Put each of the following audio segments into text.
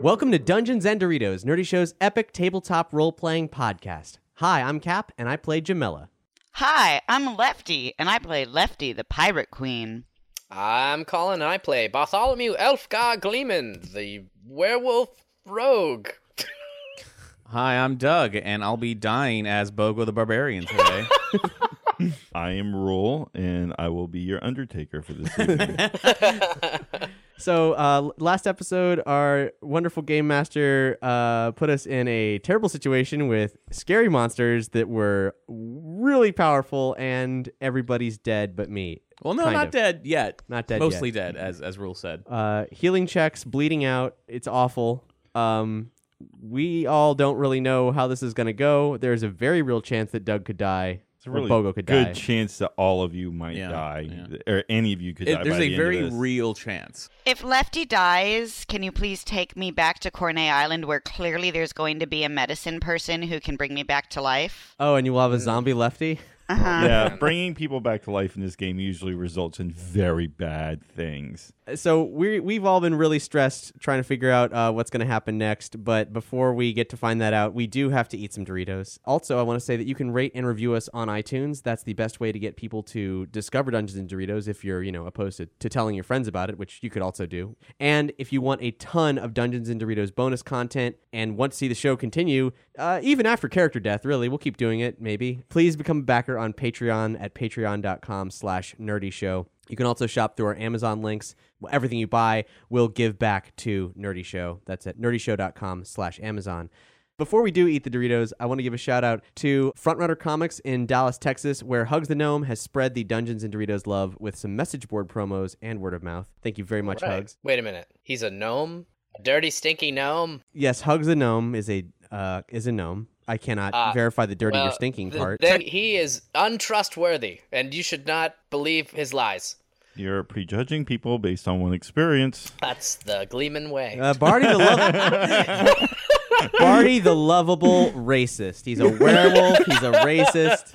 Welcome to Dungeons and Doritos, Nerdy Show's epic tabletop role playing podcast. Hi, I'm Cap, and I play Jamila. Hi, I'm Lefty, and I play Lefty, the Pirate Queen. I'm Colin, and I play Bartholomew Elfgar Gleeman, the werewolf rogue. Hi, I'm Doug, and I'll be dying as Bogo the Barbarian today. I am Rule, and I will be your Undertaker for this evening. So, uh, last episode, our wonderful game master uh, put us in a terrible situation with scary monsters that were really powerful, and everybody's dead but me. well, no, not of. dead yet. Not dead Mostly yet. dead, as as Rule said. Uh, healing checks, bleeding out. It's awful. Um, we all don't really know how this is going to go. There's a very real chance that Doug could die. It's a really Bogo could good die. chance that all of you might Yeah, die, yeah. or any of you could It- die. there's by a the end of very this. real chance. If Lefty dies, can you please take me back to Cornet Island where clearly there's going to be a medicine person who can bring me back to life? oh, and you will have a zombie lefty? Uh-huh. Yeah, bringing people back to life in this game usually results in very bad things. so we we've all been really stressed trying to figure out uh, what's going to happen next. But before we get to find that out, we do have to eat some Doritos. Also, I want to say that you can rate and review us on iTunes. That's the best way to get people to discover Dungeons and Doritos. If you're you know opposed to, to telling your friends about it, which you could also do. And if you want a ton of Dungeons and Doritos bonus content and want to see the show continue, uh, even after character death, really, we'll keep doing it. Maybe please become a backer on Patreon at patreon.com/slash nerdy show. You can also shop through our Amazon links. Everything you buy will give back to Nerdy Show. That's at nerdyshow.com slash Amazon. Before we do eat the Doritos, I want to give a shout out to Frontrunner Comics in Dallas, Texas, where Hugs the Gnome has spread the Dungeons and Doritos love with some message board promos and word of mouth. Thank you very much, Right. Hugs. Wait a minute. He's a gnome? A dirty, stinky gnome? Yes, Hugs the Gnome is a uh, is a gnome. I cannot Ah, verify the dirty or stinking th- part. Then he is untrustworthy, and you should not believe his lies. You're prejudging people based on one experience. That's the Gleeman way. Uh, Barty the lov- Barty the lovable racist. He's a werewolf. He's a racist.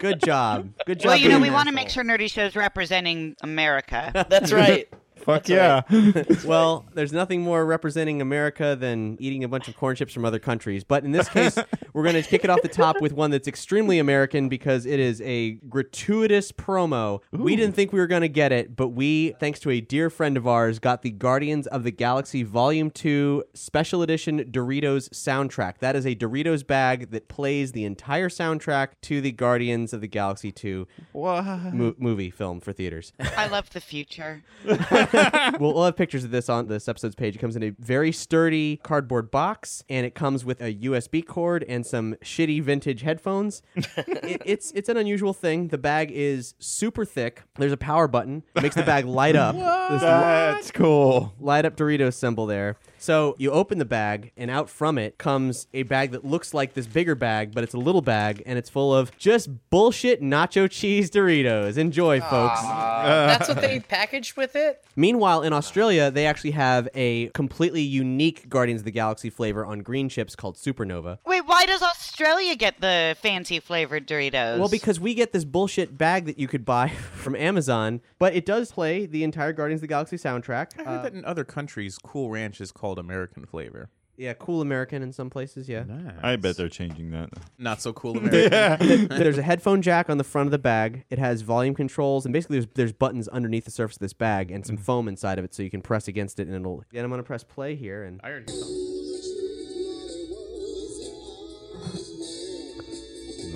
Good job. Good job. Well, you know, we want to make sure Nerdy Show's representing America. That's right. Fuck yeah. well, there's nothing more representing America than eating a bunch of corn chips from other countries. But in this case, we're going to kick it off the top with one that's extremely American because it is a gratuitous promo. We didn't think we were going to get it, but we, thanks to a dear friend of ours, got the Guardians of the Galaxy Volume 2 Special Edition Doritos soundtrack. That is a Doritos bag that plays the entire soundtrack to the Guardians of the Galaxy 2 mo- movie film for theaters. I love the future. we'll, we'll have pictures of this on this episode's page. It comes in a very sturdy cardboard box, and it comes with a USB cord and some shitty vintage headphones. it, it's it's an unusual thing. The bag is super thick. There's a power button. It makes the bag light up. This That's cool. light up Doritos symbol there. So you open the bag, and out from it comes a bag that looks like this bigger bag, but it's a little bag, and it's full of just bullshit nacho cheese Doritos. Enjoy, folks. Uh, that's what they packaged with it. Meanwhile, in Australia, they actually have a completely unique Guardians of the Galaxy flavor on green chips called Supernova. Wait, why does Australia get the fancy flavored Doritos? Well, because we get this bullshit bag that you could buy from Amazon, but it does play the entire Guardians of the Galaxy soundtrack. I heard Uh, that in other countries, Cool Ranch is called American flavor. Yeah, cool American in some places, yeah. I bet they're changing that. Not so cool American. there's a headphone jack on the front of the bag. It has volume controls, and basically there's, there's buttons underneath the surface of this bag and some mm. foam inside of it, so you can press against it, and it'll. And I'm gonna press play here, and I heard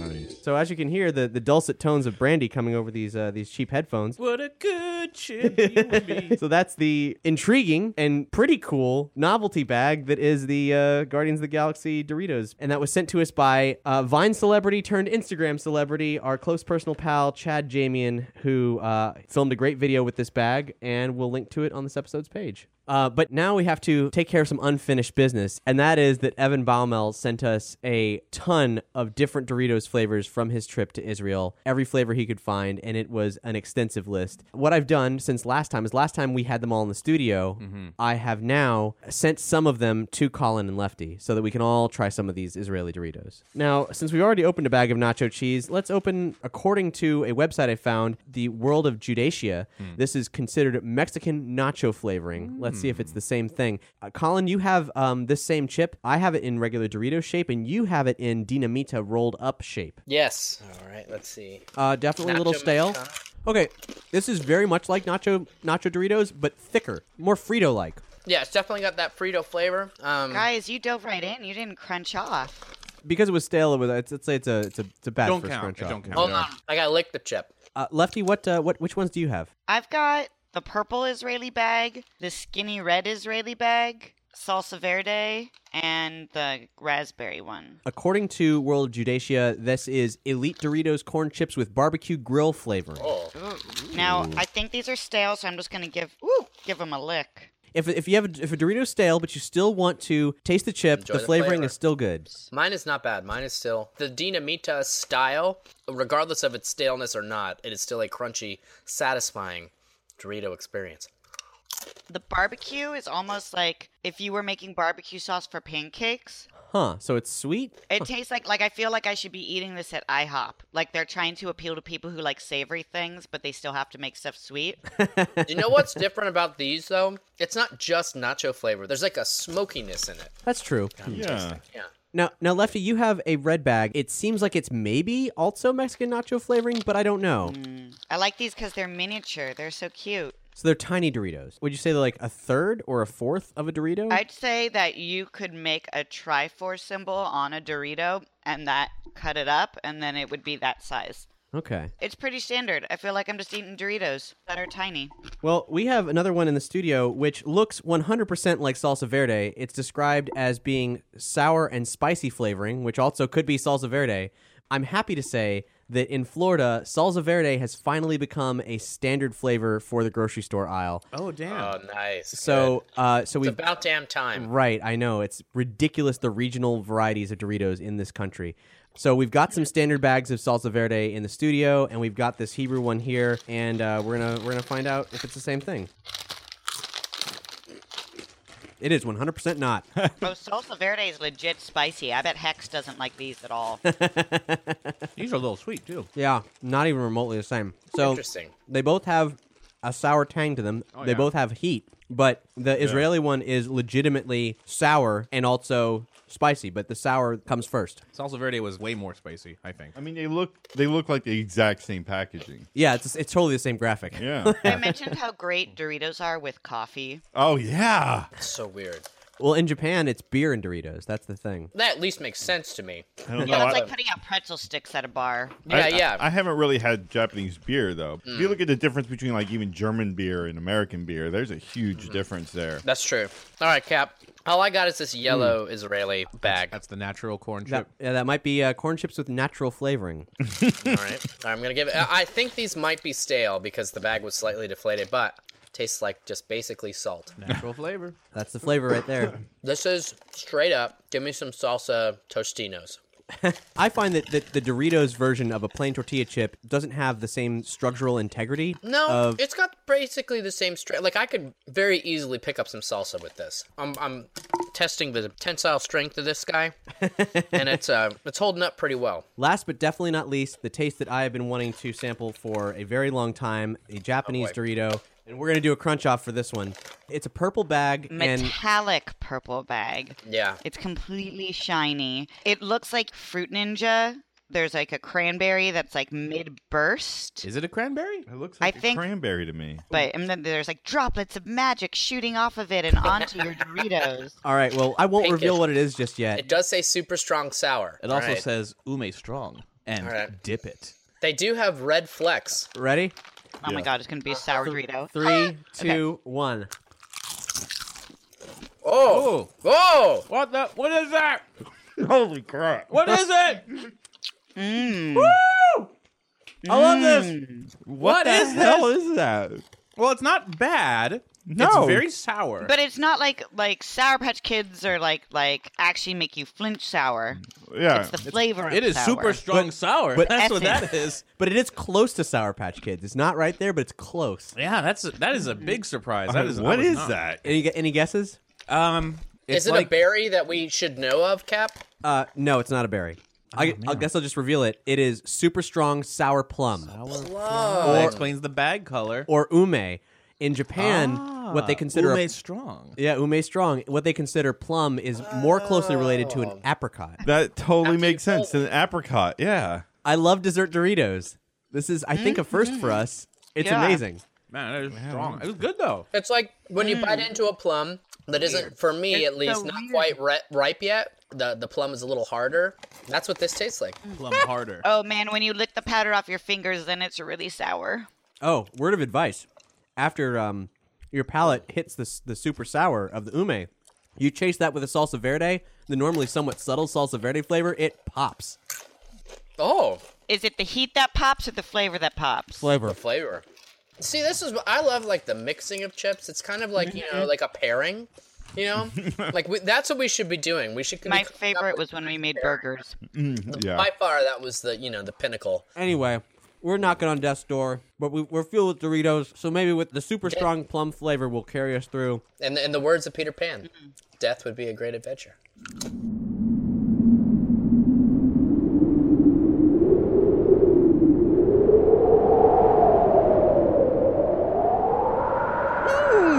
Nice. so as you can hear, the, the dulcet tones of Brandy coming over these uh, these cheap headphones. What a good chip you would be. So that's the intriguing and pretty cool novelty bag that is the uh, Guardians of the Galaxy Doritos. And that was sent to us by uh, Vine celebrity turned Instagram celebrity, our close personal pal, Chad Jamian, who uh, filmed a great video with this bag, and we'll link to it on this episode's page. Uh, but now we have to take care of some unfinished business, and that is that Evan Baumel sent us a ton of different Doritos flavors from his trip to Israel, every flavor he could find, and it was an extensive list. What I've done since last time is last time we had them all in the studio, I have now sent some of them to Colin and Lefty so that we can all try some of these Israeli Doritos. Now, since we've already opened a bag of nacho cheese, let's open, according to a website I found, the World of Judacia. This is considered Mexican nacho flavoring. Let's see if it's the same thing. Uh, Colin, you have um, this same chip. I have it in regular Dorito shape, and you have it in Dinamita rolled up shape. Yes. All right. Let's see. Uh, definitely a little stale. Mexicana. Okay, this is very much like nacho nacho Doritos, but thicker, more Frito like. Yeah, it's definitely got that Frito flavor. Um, Guys, you dove right in. You didn't crunch off. Because it was stale, it was. It's, let's say it's a it's a, it's a bad Don't first count. crunch It off. don't count. hold on. I gotta lick the chip. Uh, Lefty, what uh, what which ones do you have? I've got the purple Israeli bag, the skinny red Israeli bag, salsa verde, and the raspberry one. According to World of Judacia, this is Elite Doritos corn chips with barbecue grill flavoring. Oh, Now, I think these are stale, so I'm just gonna give woo, give them a lick. If, if you have a, if a Dorito's stale, but you still want to taste the chip, the the flavoring flavor. is still good. mine is not bad. Mine is still the Dinamita style, regardless of its staleness or not. It is still a crunchy, satisfying Dorito experience. The barbecue is almost like if you were making barbecue sauce for pancakes. Huh? So it's sweet. It tastes like like I feel like I should be eating this at IHOP. Like they're trying to appeal to people who like savory things, but they still have to make stuff sweet. you know what's different about these though? It's not just nacho flavor. There's like a smokiness in it. That's true. Yeah. Yeah. Now, now, Lefty, you have a red bag. It seems like it's maybe also Mexican nacho flavoring, but I don't know. Mm. I like these because they're miniature. They're so cute. So they're tiny Doritos. Would you say they're like a third or a fourth of a Dorito? I'd say that you could make a Triforce symbol on a Dorito and that cut it up, and then it would be that size. Okay. It's pretty standard. I feel like I'm just eating Doritos that are tiny. Well, we have another one in the studio which looks 100% like salsa verde. It's described as being sour and spicy flavoring, which also could be salsa verde. I'm happy to say that in Florida, salsa verde has finally become a standard flavor for the grocery store aisle. Oh damn! Oh, nice. So, uh, so we it's about damn time. Right, I know. It's ridiculous the regional varieties of Doritos in this country. So we've got some standard bags of salsa verde in the studio, and we've got this Hebrew one here, and uh, we're gonna we're gonna find out if it's the same thing. It is 100% not. Oh, salsa verde is legit spicy. I bet Hex doesn't like these at all. These are a little sweet too. yeah, not even remotely the same. So Interesting. they both have a sour tang to them. Oh, they yeah. both have heat, but the Israeli one is legitimately sour and also spicy, but the sour comes first. Salsa Verde was way more spicy, I think. I mean, they look they look like the exact same packaging. Yeah, it's it's totally the same graphic. Yeah. I mentioned how great Doritos are with coffee. oh yeah. It's so weird. Well, in Japan, it's beer and Doritos. That's the thing. That at least makes sense to me. I don't know. Yeah, that's I- like putting out pretzel sticks at a bar. Yeah, I, yeah. I, I haven't really had Japanese beer though. If you hmm. look at the difference between like even German beer and American beer, there's a huge hmm. difference there. That's true. All right, Cap. All I got is this hmm. yellow Israeli bag. That's the natural corn That, chip. yeah, that might be uh, corn chips with natural flavoring. All right. I'm gonna give it. I I think these might be stale because the bag was slightly deflated, but tastes like just basically salt. Natural flavor. That's the flavor right there. This is straight up. Give me some salsa Tostitos. I find that, that the Doritos version of a plain tortilla chip doesn't have the same structural integrity. No, of, it's got basically the same strength. Like I could very easily pick up some salsa with this. I'm I'm testing the tensile strength of this guy, and it's uh it's holding up pretty well. Last but definitely not least, the taste that I have been wanting to sample for a very long time, a Japanese boy. Dorito. And we're going to do a crunch off for this one. It's a purple bag and Metallic purple bag. Yeah. It's completely shiny. It looks like Fruit Ninja. There's like a cranberry that's like mid burst. Is it a cranberry? It looks I like a think- cranberry to me. But and then there's like droplets of magic shooting off of it and onto your Doritos. All right, well, I won't Pinkish. reveal what it is just yet. It does say super strong sour. It also All right. says ume strong and All right. dip it. they do have red flecks. Ready? Oh my god, it's gonna be a uh, sour Dorito. Three, two, one. Oh, oh, What the? What is that? Holy crap! What is it? Mm. I love this. Mm. What, the the hell is that? Well, it's not bad. No. It's very sour. But it's not like like Sour Patch Kids are like like actually make you flinch sour. Yeah. It's the flavor. it of is sour. super strong sour. but that's what that is. But it is close to Sour Patch Kids. It's not right there, but it's close. Yeah, that's that is a big surprise. That is I what was is not- that? Any gu- any guesses? Um, it's is it like a berry that we should know of, Cap? Uh, no, it's not a berry. I, I guess I'll just reveal it. It is super strong sour plum that explains the bag color. or ume. In Japan, what they ah, consider a- strong. yeah ume strong. What they consider plum is more closely related to an oh. apricot. That totally After makes sense. told An apricot. Yeah. I love dessert Doritos. This is, I think, a mm-hmm. first for us. It's Yeah. amazing. Man, that is strong. It was good though. It's like when you bite mm. into a plum that isn't, for me at least, so not weird. quite ri- ripe yet. The the plum is a little harder. That's what this tastes like. Plum harder. Oh man, when you lick the powder off your fingers, then it's really sour. Oh, word of advice: after um, your palate hits the the super sour of the ume, you chase that with a salsa verde, the normally somewhat subtle salsa verde flavor. It pops. Oh, Is it the heat that pops or the flavor that pops? Flavor. the flavor. See, this is what I love. Like the mixing of chips. It's kind of like you know, like a pairing. You know, like we, that's what we should be doing. We should. be My coming up favorite with- was when we made burgers. Yeah. by far that was the you know the pinnacle. Anyway, we're knocking on death's door, but we, we're filled with Doritos, so maybe with the super strong plum flavor will carry us through. And in the words of Peter Pan, mm-hmm. death would be a great adventure. Mm,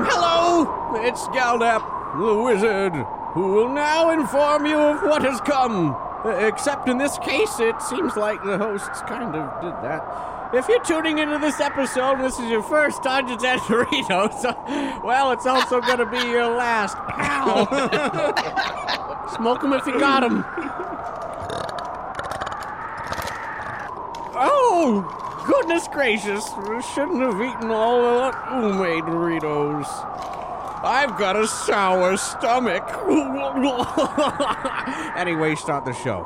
hello, it's Galdap, the wizard, who will now inform you of what has come. Uh, Except in this case, it seems like the hosts kind of did that. If you're tuning into this episode and this is your first Dungeons and Doritos, uh, well, it's also going to be your last. Pal. Smoke 'em if you got 'em. Oh, goodness gracious. We shouldn't have eaten all of that ume Doritos. I've got a sour stomach. anyway, start the show.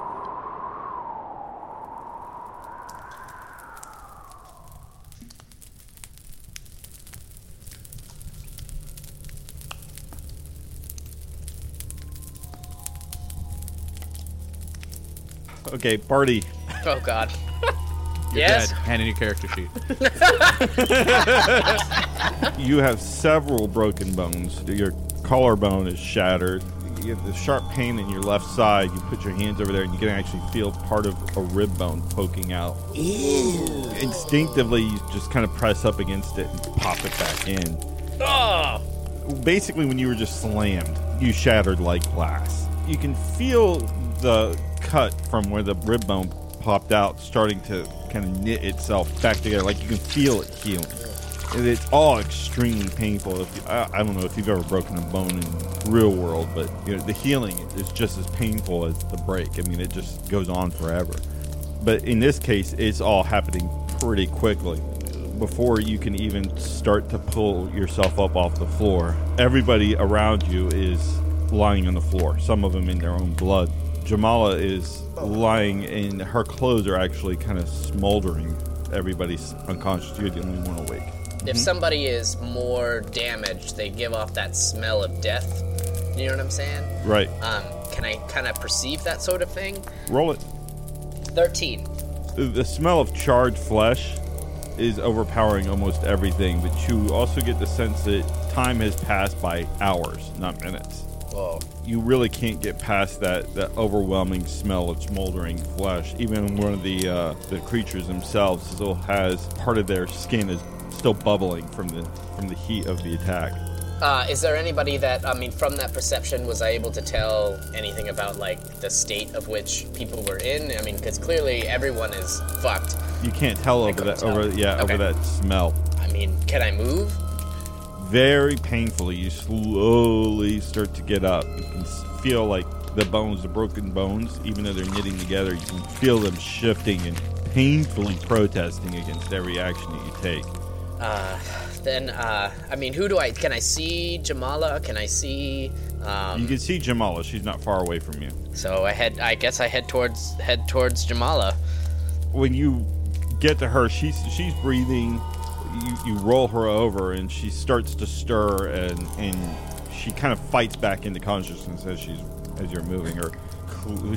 Okay, party. Oh God. You're yes. dead. Hand in your character sheet. You have several broken bones. Your collarbone is shattered. you have the sharp pain in your left side. You put your hands over there, and you can actually feel part of a rib bone poking out. Ew. Instinctively, you just kind of press up against it and pop it back in. Oh, Basically, when you were just slammed, you shattered like glass. You can feel the cut from where the rib bone popped out starting to kind of knit itself back together. Like you can feel it healing. And it's all extremely painful. If you, I, I don't know if you've ever broken a bone in real world, but you know the healing is just as painful as the break. I mean, it just goes on forever. But in this case, it's all happening pretty quickly before you can even start to pull yourself up off the floor. Everybody around you is lying on the floor, some of them in their own blood. Jamala is lying, and her clothes are actually kind of smoldering. Everybody's unconscious. You're the only one awake. if somebody is more damaged, they give off that smell of death. You know what I'm saying? Right. Um, can I kind of perceive that sort of thing? Roll it. Thirteen. The, the smell of charred flesh is overpowering almost everything, but you also get the sense that time has passed by hours, not minutes. Whoa. you really can't get past that, that overwhelming smell of smoldering flesh. Even one of the uh, the creatures themselves still has part of their skin is still bubbling from the from the heat of the attack. Uh, is there anybody that I mean, from that perception, was I able to tell anything about like the state of which people were in? I mean, because clearly everyone is fucked. You can't tell over that tell. over yeah Okay. over that smell. I mean, can I move? Very painfully, you slowly start to get up. You can feel like the bones, the broken bones, even though they're knitting together, you can feel them shifting and painfully protesting against every action that you take. Then, uh, I mean, who do I? Can I see Jamala? Can I see? Um, You can see Jamala; she's not far away from you. so I head. I guess I head towards head towards Jamala. when you get to her, she's she's breathing. You, you roll her over, and she starts to stir, and and she kind of fights back into consciousness as she's as you're moving her.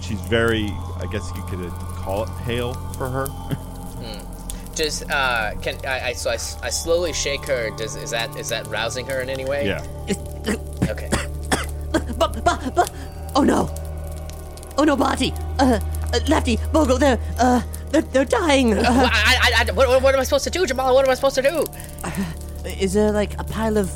She's very, I guess you could call it pale for her. Just uh, can I? I so I, s- I slowly shake her. Does is that is that rousing her in any way? yeah. Okay. Oh no. Oh no, Barty. Uh, uh, Lefty, Bogle, they're, uh, they're, they're dying. Uh, I, I, I, what, what am I supposed to do, Jamal? What am I supposed to do? is there like a pile of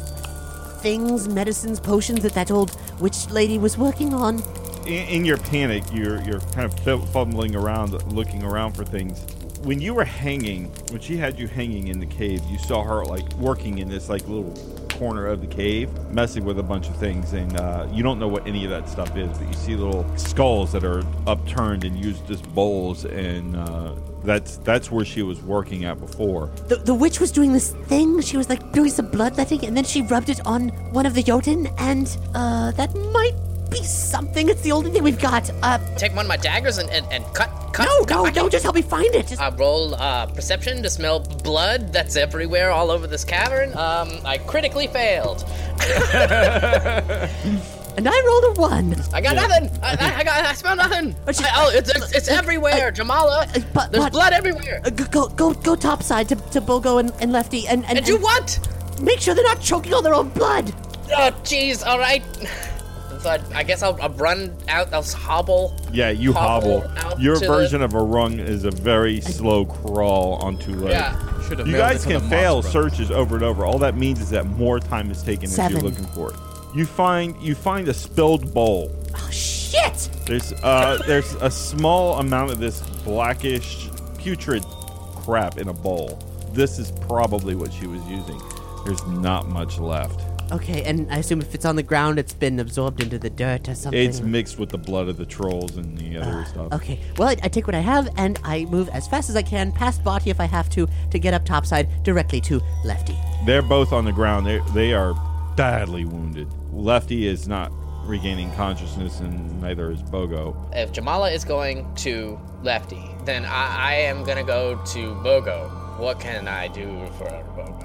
things, medicines, potions that that old witch lady was working on? in, in your panic, you're you're kind of fumbling around, looking around for things. When you were hanging, when she had you hanging in the cave, you saw her like working in this like little corner of the cave, messing with a bunch of things, and uh, you don't know what any of that stuff is, but you see little skulls that are upturned and used as bowls, and uh, that's that's where she was working at before. The, the witch was doing this thing. She was like doing some bloodletting, and then she rubbed it on one of the Jotun, and uh, that might be something. It's the only thing we've got. Uh, Take one of my daggers and, and, and cut cut. no, cut no, no, just help me find it. Just, I roll uh, perception to smell blood that's everywhere all over this cavern. Um, I critically failed. and I rolled a one. I got nothing. I, I, I got. I smell nothing. She- I- oh, it's, it's, it's everywhere, Jamala. uh, but- There's blood everywhere. Uh, go, go, go topside to, to Bogo and, and Lefty, and and, And do what? Make sure they're not choking on their own blood. Oh, jeez. All right. So I, I guess I'll, I'll run out. I'll hobble. Yeah, you Hobble hobble. Your to the- version of a rung is a very slow crawl onto like. Yeah. Should have You guys can fail Moss searches over and over. All that means is that more time is taken as Seven. you're looking for it. You find you find a spilled bowl. Oh shit! There's uh there's a small amount of this blackish putrid crap in a bowl. This is probably what she was using. There's not much left. Okay, and I assume if it's on the ground, it's been absorbed into the dirt or something. It's mixed with the blood of the trolls and the other ah, stuff. Okay, well, I, I take what I have and I move as fast as I can, past Body if I have to, to get up topside directly to Lefty. They're both on the ground. They they are badly wounded. Lefty is not regaining consciousness, and neither is Bogo. If Jamala is going to Lefty, then I, I am gonna go to Bogo. What can I do for Bogo?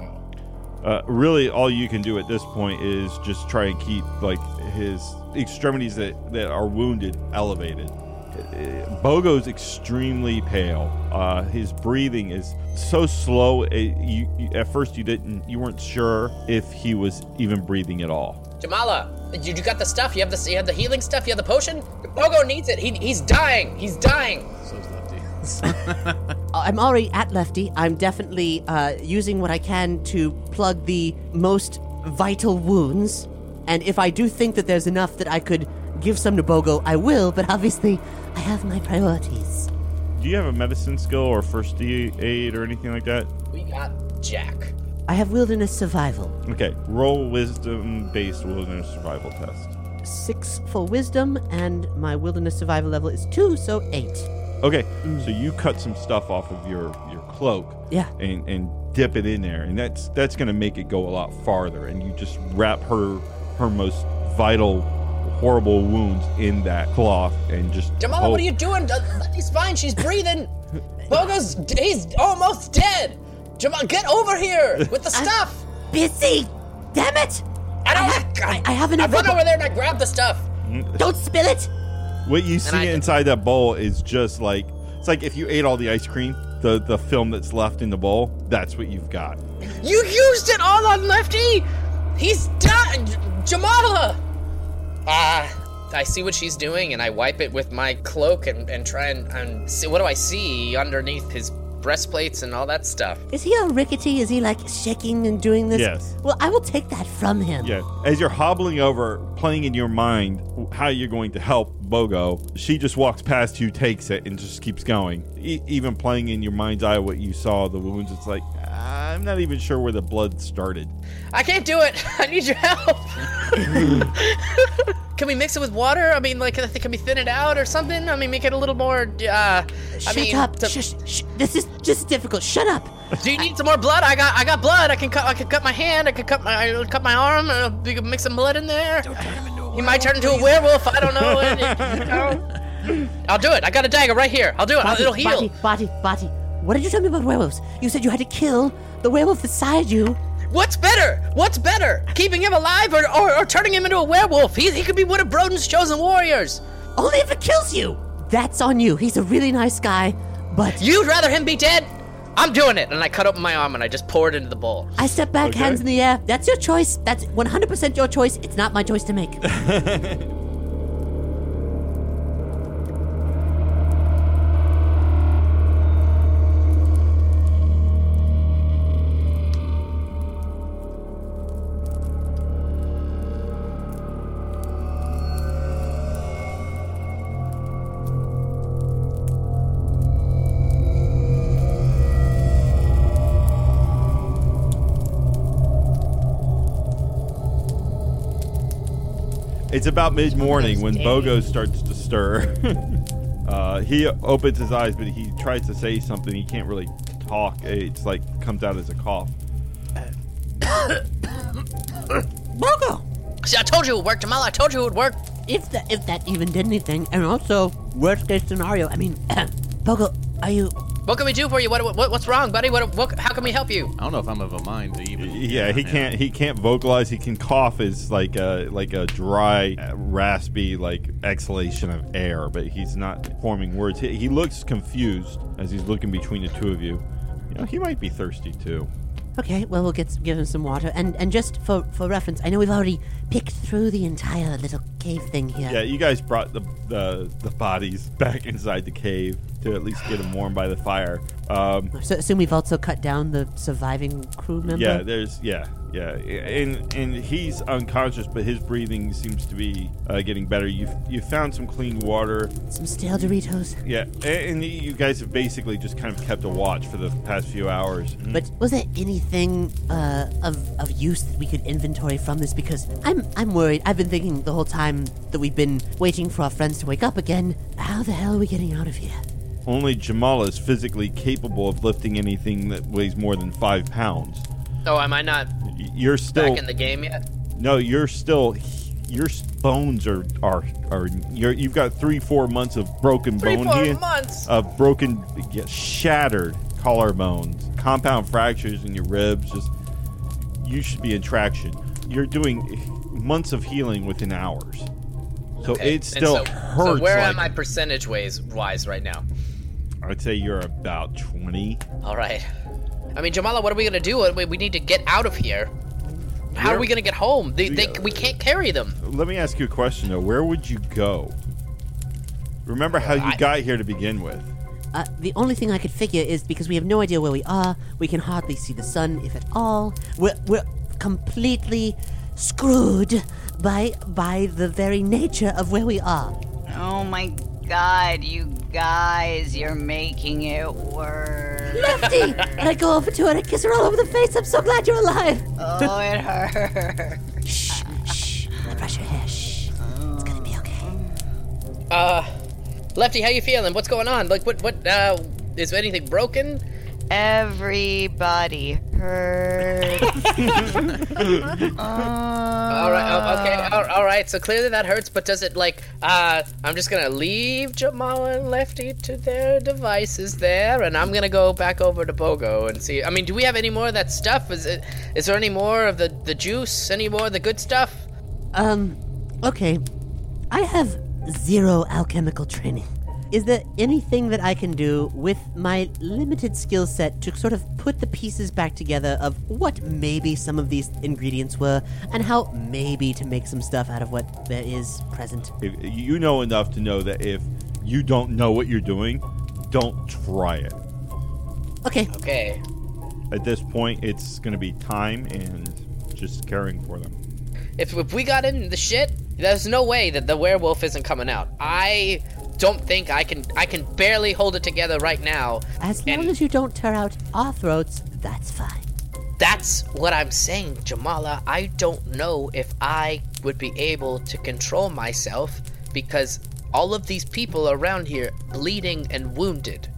Uh, really, all you can do at this point is just try and keep like his extremities that, that are wounded elevated. Uh, Bogo's extremely pale. Uh, his breathing is so slow. It, you, you, at first, you didn't, you weren't sure if he was even breathing at all. Jamala, you, you got the stuff. You have the you have the healing stuff. You have the potion. Bogo needs it. He, he's dying. He's dying. So's Lefty. I'm already at Lefty. I'm definitely uh, using what I can to plug the most vital wounds. And if I do think that there's enough that I could give some to Bogo, I will, but obviously, I have my priorities. Do you have a medicine skill or first aid or anything like that? We got Jack. I have wilderness survival. Okay, roll wisdom based wilderness survival test. Six for wisdom, and my wilderness survival level is two, so eight. Okay, so you cut some stuff off of your your cloak. Yeah. And and dip it in there, and that's that's gonna make it go a lot farther. And you just wrap her her most vital, horrible wounds in that cloth, and just. Jamal, hope- what are you doing? He's fine. She's breathing. Bogo's he's almost dead. Jamal, get over here with the stuff. Busy! Damn it! I don't. ha- I- I have I enough run over there and I grab the stuff. Mm. Don't spill it! What you see I- inside that bowl is just like it's like if you ate all the ice cream, the the film that's left in the bowl, that's what you've got. You used it all on Lefty. He's done. Jamala. Ah. I see what she's doing, and I wipe it with my cloak and, and try and, and see what do I see underneath his breastplates and all that stuff. Is he all rickety? Is he like shaking and doing this? Yes. Well, I will take that from him. Yeah. As you're hobbling over, playing in your mind how you're going to help Bogo, she just walks past you, takes it, and just keeps going. E- even playing in your mind's eye what you saw, the wounds, it's like, I'm not even sure where the blood started. I can't do it. I need your help. can we mix it with water? I mean, like, can we thin it out or something? I mean, make it a little more. Uh, I Shut mean, up! to- Shush, shh. This is just difficult. Shut up! do you need some more blood? I got, I got blood. I can cut, I can cut my hand. I can cut my, I cut my arm. Uh, we can mix some blood in there. He might turn into a werewolf. I don't know. And, you know. I'll do it. I got a dagger right here. I'll do it. I'll, it'll heal. Bati, Bati, Bati. What did you tell me about werewolves? You said you had to kill the werewolf beside you. What's better? What's better? Keeping him alive or, or, or turning him into a werewolf? He, he could be one of Broden's chosen warriors. Only if it kills you. That's on you. He's a really nice guy, but You'd rather him be dead? I'm doing it. And I cut open my arm and I just pour it into the bowl. I step back, Okay. hands in the air. That's your choice. That's 100% your choice. It's not my choice to make. It's about mid morning when Bogo starts to stir. uh, he opens his eyes, but he tries to say something. He can't really talk. It's like comes out as a cough. Bogo! See, I told you it would work, Jamal. I told you it would work. If that if that even did anything, and also worst case scenario, I mean, Bogo, are you? What can we do for you? What, what what's wrong, buddy? What, what how can we help you? I don't know if I'm of a mind to even. Yeah, he can't. He can't vocalize. He can cough as like a like a dry, uh, raspy like exhalation of air, but he's not forming words. He, he looks confused as he's looking between the two of you. You know, he might be thirsty too. Okay, well we'll get give him some water, and and just for for reference, I know we've already picked through the entire little cave thing here. Yeah, you guys brought the the, the bodies back inside the cave to at least get them warm by the fire. Um, So assume we've also cut down the surviving crew member. yeah, there's yeah, yeah, and and he's unconscious, but his breathing seems to be uh, getting better. You you found some clean water. Some stale Doritos. Yeah, a- and you guys have basically just kind of kept a watch for the past few hours. But was there anything uh, of of use that we could inventory from this? Because I'm I'm worried. I've been thinking the whole time that we've been waiting for our friends to wake up again. How the hell are we getting out of here? Only Jamal is physically capable of lifting anything that weighs more than five pounds. Oh, am I not You're still back in the game yet? no, you're still your bones are are are you're, you've got three four months of broken Three, bone four here, months. of broken, yeah, shattered collarbones, compound fractures in your ribs. Just you should be in traction. You're doing months of healing within hours. So Okay, it and still so, hurts. So where like, am I percentage ways wise right now? I'd say you're about twenty. All right. I mean, Jamala, what are we gonna do? We, we need to get out of here. how Where- are we gonna get home? They, they, we can't carry them. Let me ask you a question though. Where would you go? Remember how you I- got here to begin with. Uh, the only thing I could figure is because we have no idea where we are, we can hardly see the sun, if at all. We're, we're completely screwed by by the very nature of where we are. Oh my god, you guys, you're making it worse. Lefty! and I go over to her and I kiss her all over the face. I'm so glad you're alive. Oh, it hurts. Shh, shh. I'm gonna brush your hair. Shh. It's gonna be okay. Uh, Lefty, how you feeling? What's going on? Like, what, what, uh, is anything broken? Everybody hurts. All right, oh, okay, all, all right. So clearly that hurts, but does it like? Uh, I'm just gonna leave Jamal and Lefty to their devices there, and I'm gonna go back over to Bogo and see. I mean, do we have any more of that stuff? Is it? Is there any more of the the juice? Any more of the good stuff? Um, okay. I have zero alchemical training. Is there anything that I can do with my limited skill set to sort of put the pieces back together of what maybe some of these ingredients were and how maybe to make some stuff out of what there is present? If you know enough to know that if you don't know what you're doing, don't try it. Okay, Okay. At this point, it's going to be time and just caring for them. If if we got in the shit, there's no way that the werewolf isn't coming out. I don't think I can. I can barely hold it together right now. as long as you don't tear out our throats, that's fine. That's what I'm saying, Jamala. I don't know if I would be able to control myself because all of these people around here bleeding and wounded.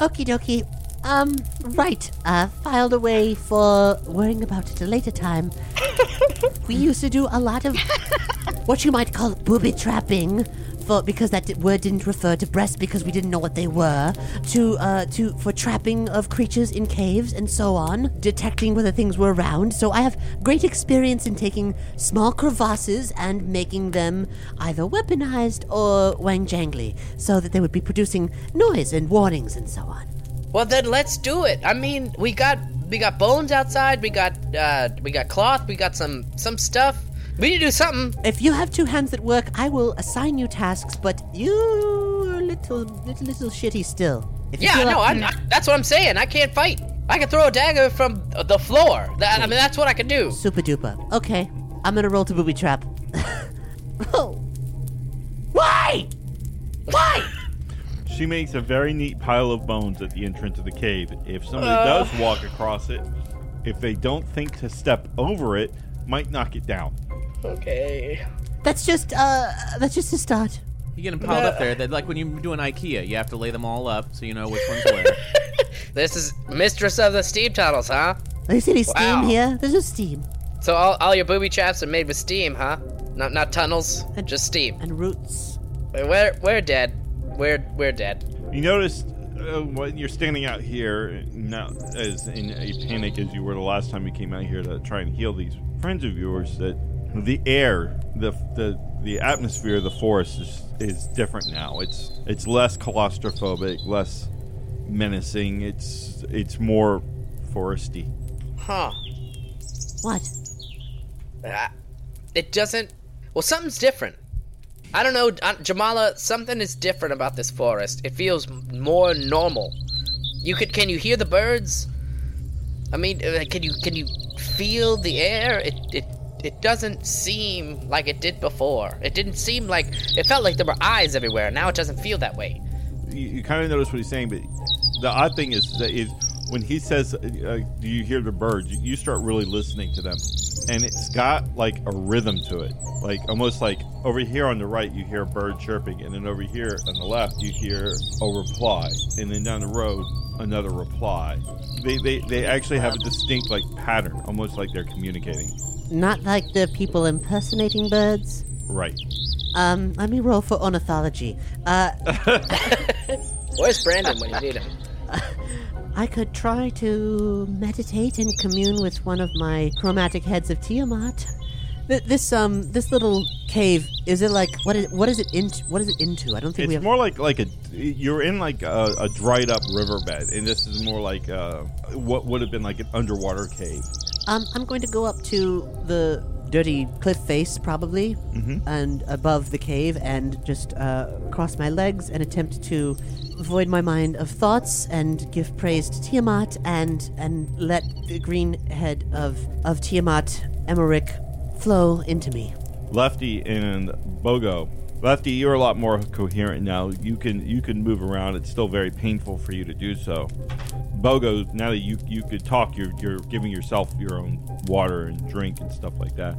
Okie dokie. Um, right. Uh, filed away for worrying about it a later time. we used to do a lot of what you might call booby trapping. For, because that word didn't refer to breasts because we didn't know what they were to uh to for trapping of creatures in caves and so on detecting whether things were around so i have great experience in taking small crevasses and making them either weaponized or wang jangly so that they would be producing noise and warnings and so on Well, then let's do it. I mean, we got we got bones outside. We got uh, we got cloth. We got some some stuff. We need to do something. If you have two hands that work, I will assign you tasks, but you are a little, little, little shitty still. If Yeah, no, like- I'm, I, that's what I'm saying. I can't fight. I can throw a dagger from the floor. That, I mean, that's what I can do. Super duper. Okay, I'm gonna roll to booby trap. oh. Why? Why? She makes a very neat pile of bones at the entrance of the cave. If somebody uh. does walk across it, if they don't think to step over it, might knock it down. Okay. That's just, uh, that's just a start. You get them piled up there. That like when you do an IKEA, you have to lay them all up so you know which one's where. This is mistress of the steam tunnels, huh? You see any steam here? There's no steam. So all, all your booby traps are made with steam, huh? Not not tunnels, just steam. And roots. We're we're dead. We're we're dead. You notice uh, when you're standing out here, not as in a panic as you were the last time you came out here to try and heal these friends of yours, that the air, the the the atmosphere of the forest is is different now. It's it's less claustrophobic, less menacing. It's it's more foresty. Huh. What? Uh, it doesn't. Well, something's different. I don't know, uh, Jamala. Something is different about this forest. It feels more normal. You could. Can you hear the birds? I mean, uh, can you can you feel the air? It it it doesn't seem like it did before. It didn't seem like it felt like there were eyes everywhere. Now it doesn't feel that way. You, you kind of notice what he's saying, but the odd thing is that is when he says, uh, "Do you hear the birds?" You, you start really listening to them, and it's got like a rhythm to it, like almost like over here on the right you hear a bird chirping, and then over here on the left you hear a reply, and then down the road another reply. They they, they actually have a distinct like pattern, almost like they're communicating. Not like the people impersonating birds? Right. Um, let me roll for ornithology. Uh, Where's Brandon when you need him? I could try to meditate and commune with one of my chromatic heads of Tiamat. Th- This um this little cave is it like what is what is it into what is it into? I don't think we It's have more like like a you're in like a, a dried up riverbed, and this is more like uh, what would have been like an underwater cave. Um, I'm going to go up to the dirty cliff face, probably, and above the cave, and just uh, cross my legs and attempt to void my mind of thoughts and give praise to Tiamat and and let the green head of of Tiamat Emmerich flow into me. Lefty and Bogo. Lefty, you're a lot more coherent now. You can you can move around. It's still very painful for you to do so. Bogo, now that you you could talk, you're you're giving yourself your own water and drink and stuff like that.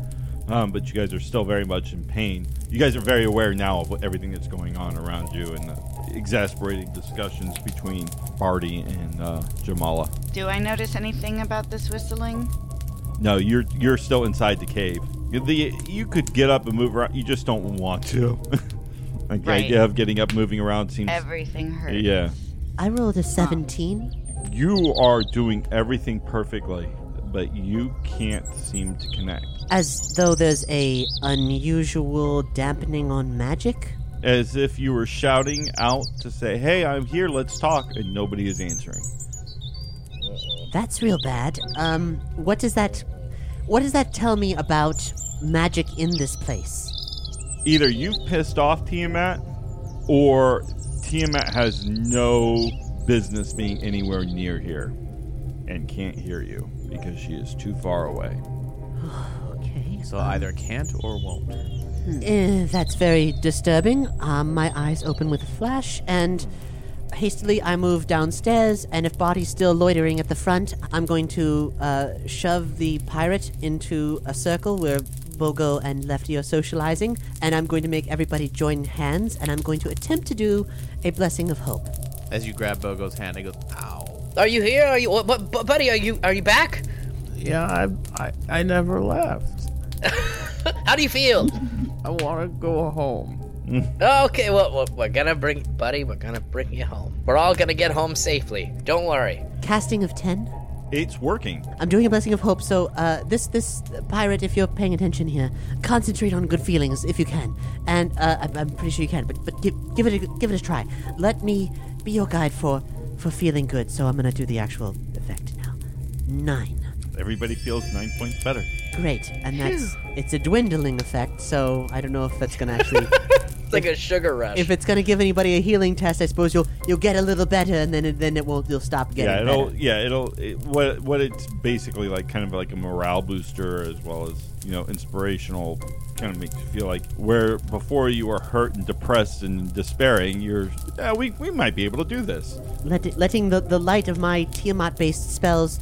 Um, but you guys are still very much in pain. You guys are very aware now of what, everything that's going on around you and the exasperating discussions between Barty and uh, Jamala. Do I notice anything about this whistling? No, you're you're still inside the cave. The you could get up and move around. You just don't want to. like the idea of getting up, moving around seems. Everything hurts. yeah, I rolled a 17. You are doing everything perfectly, but you can't seem to connect. As though there's a unusual dampening on magic. As if you were shouting out to say, "Hey, I'm here. Let's talk," and nobody is answering. That's real bad. Um, what does that what does that tell me about magic in this place? Either you've pissed off Tiamat, or Tiamat has no business being anywhere near here, and can't hear you because she is too far away. Okay. So either can't or won't. Eh, that's very disturbing. Um, my eyes open with a flash, and hastily I move downstairs. And if Body's still loitering at the front, I'm going to uh, shove the pirate into a circle where Bogo and Lefty are socializing, and I'm going to make everybody join hands, and I'm going to attempt to do a blessing of hope. As you grab Bogo's hand, he goes, "Ow." Are you here? Are you, what, what, buddy? Are you, are you back? Yeah, I, I, I never left. How do you feel? I want to go home. okay, well, well, we're gonna bring, buddy. We're gonna bring you home. We're all gonna get home safely. Don't worry. Casting of ten. It's working. I'm doing a blessing of hope. So, uh, this this pirate, if you're paying attention here, concentrate on good feelings if you can, and uh, I'm, I'm pretty sure you can. But but give, give it a, give it a try. Let me be your guide for for feeling good. So I'm gonna do the actual effect now. Nine. Everybody feels nine points better. Great, and that's it's a dwindling effect. So I don't know if that's gonna actually. It's like a sugar rush. If it's gonna give anybody a healing test, I suppose you'll you'll get a little better, and then it, then it won't. You'll stop getting yeah, it'll better. yeah, it'll it, what what it's basically like kind of like a morale booster as well as, you know, inspirational kind of makes you feel like where before you were hurt and depressed and despairing, you're yeah, we we might be able to do this. Let it, letting the, the light of my Tiamat-based spells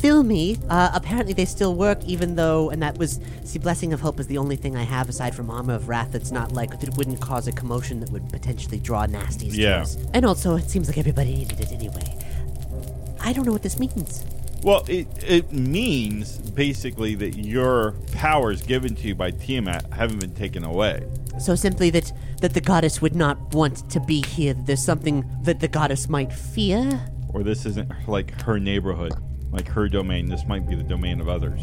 fill me. Uh, apparently, they still work, even though, and that was see, blessing of hope is the only thing I have aside from armor of wrath that's not like that wouldn't cause a commotion that would potentially draw nasties to Yeah. us. And also, it seems like everybody needed it anyway. I don't know what this means. Well, it it means basically that your powers given to you by Tiamat haven't been taken away. So simply that that the goddess would not want to be here. There's something that the goddess might fear. Or this isn't like her neighborhood, like her domain. This might be the domain of others.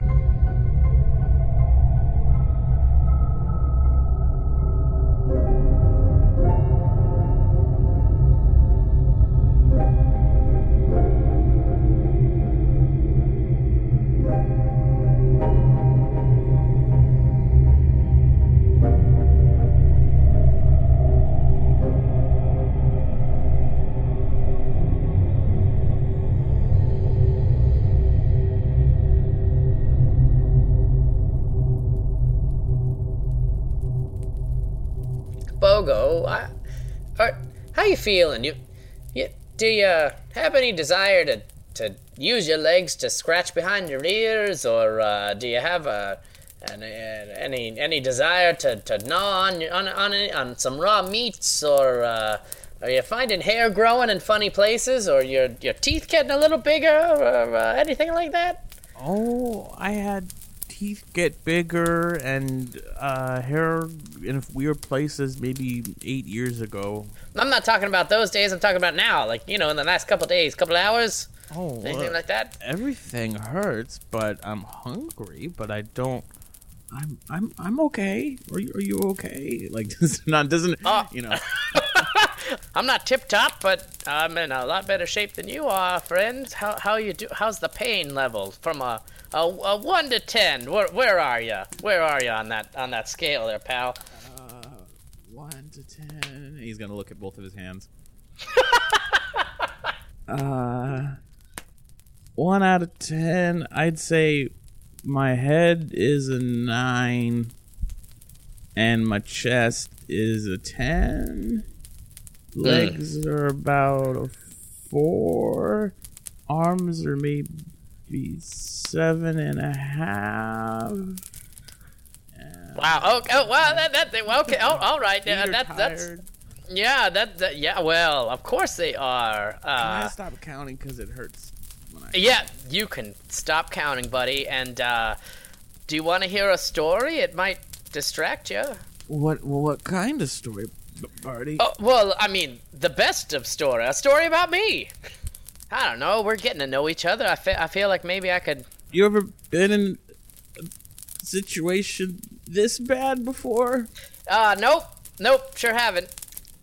Bogo, how you feeling? You, you, do you have any desire to to use your legs to scratch behind your ears, or uh, do you have a an, any any desire to, to gnaw on on on, on some raw meats, or uh, are you finding hair growing in funny places, or your your teeth getting a little bigger, or uh, anything like that? Oh, I had teeth get bigger and uh, hair in weird places maybe eight years ago. I'm not talking about those days. I'm talking about now, like you know, in the last couple days, couple hours. Oh, anything like that? Everything hurts, but I'm hungry. But I don't. I'm I'm I'm okay. Are you, are you okay? Like does not doesn't Oh. you know? I'm not tip top, but I'm in a lot better shape than you are, friends. How how you do? How's the pain level from a a, a one to ten? Where where are you? Where are you on that on that scale there, pal? Uh, one to ten. He's gonna look at both of his hands. uh, one out of ten. I'd say my head is a nine, and my chest is a ten. Legs are about a four. Arms are maybe seven and a half. Wow. Oh, oh wow. That that they, well, okay. Oh, all right. Yeah, that, that's yeah. That, that yeah. Well, of course they are. Can I Uh, stop counting because it hurts? When I yeah. You can stop counting, buddy. And uh, do you want to hear a story? It might distract you. What well, what kind of story, Barty? Oh, well, I mean, the best of story. A story about me. I don't know. We're getting to know each other. I fe- I feel like maybe I could. You ever been in a situation this bad before? Uh, nope. Nope. Sure haven't.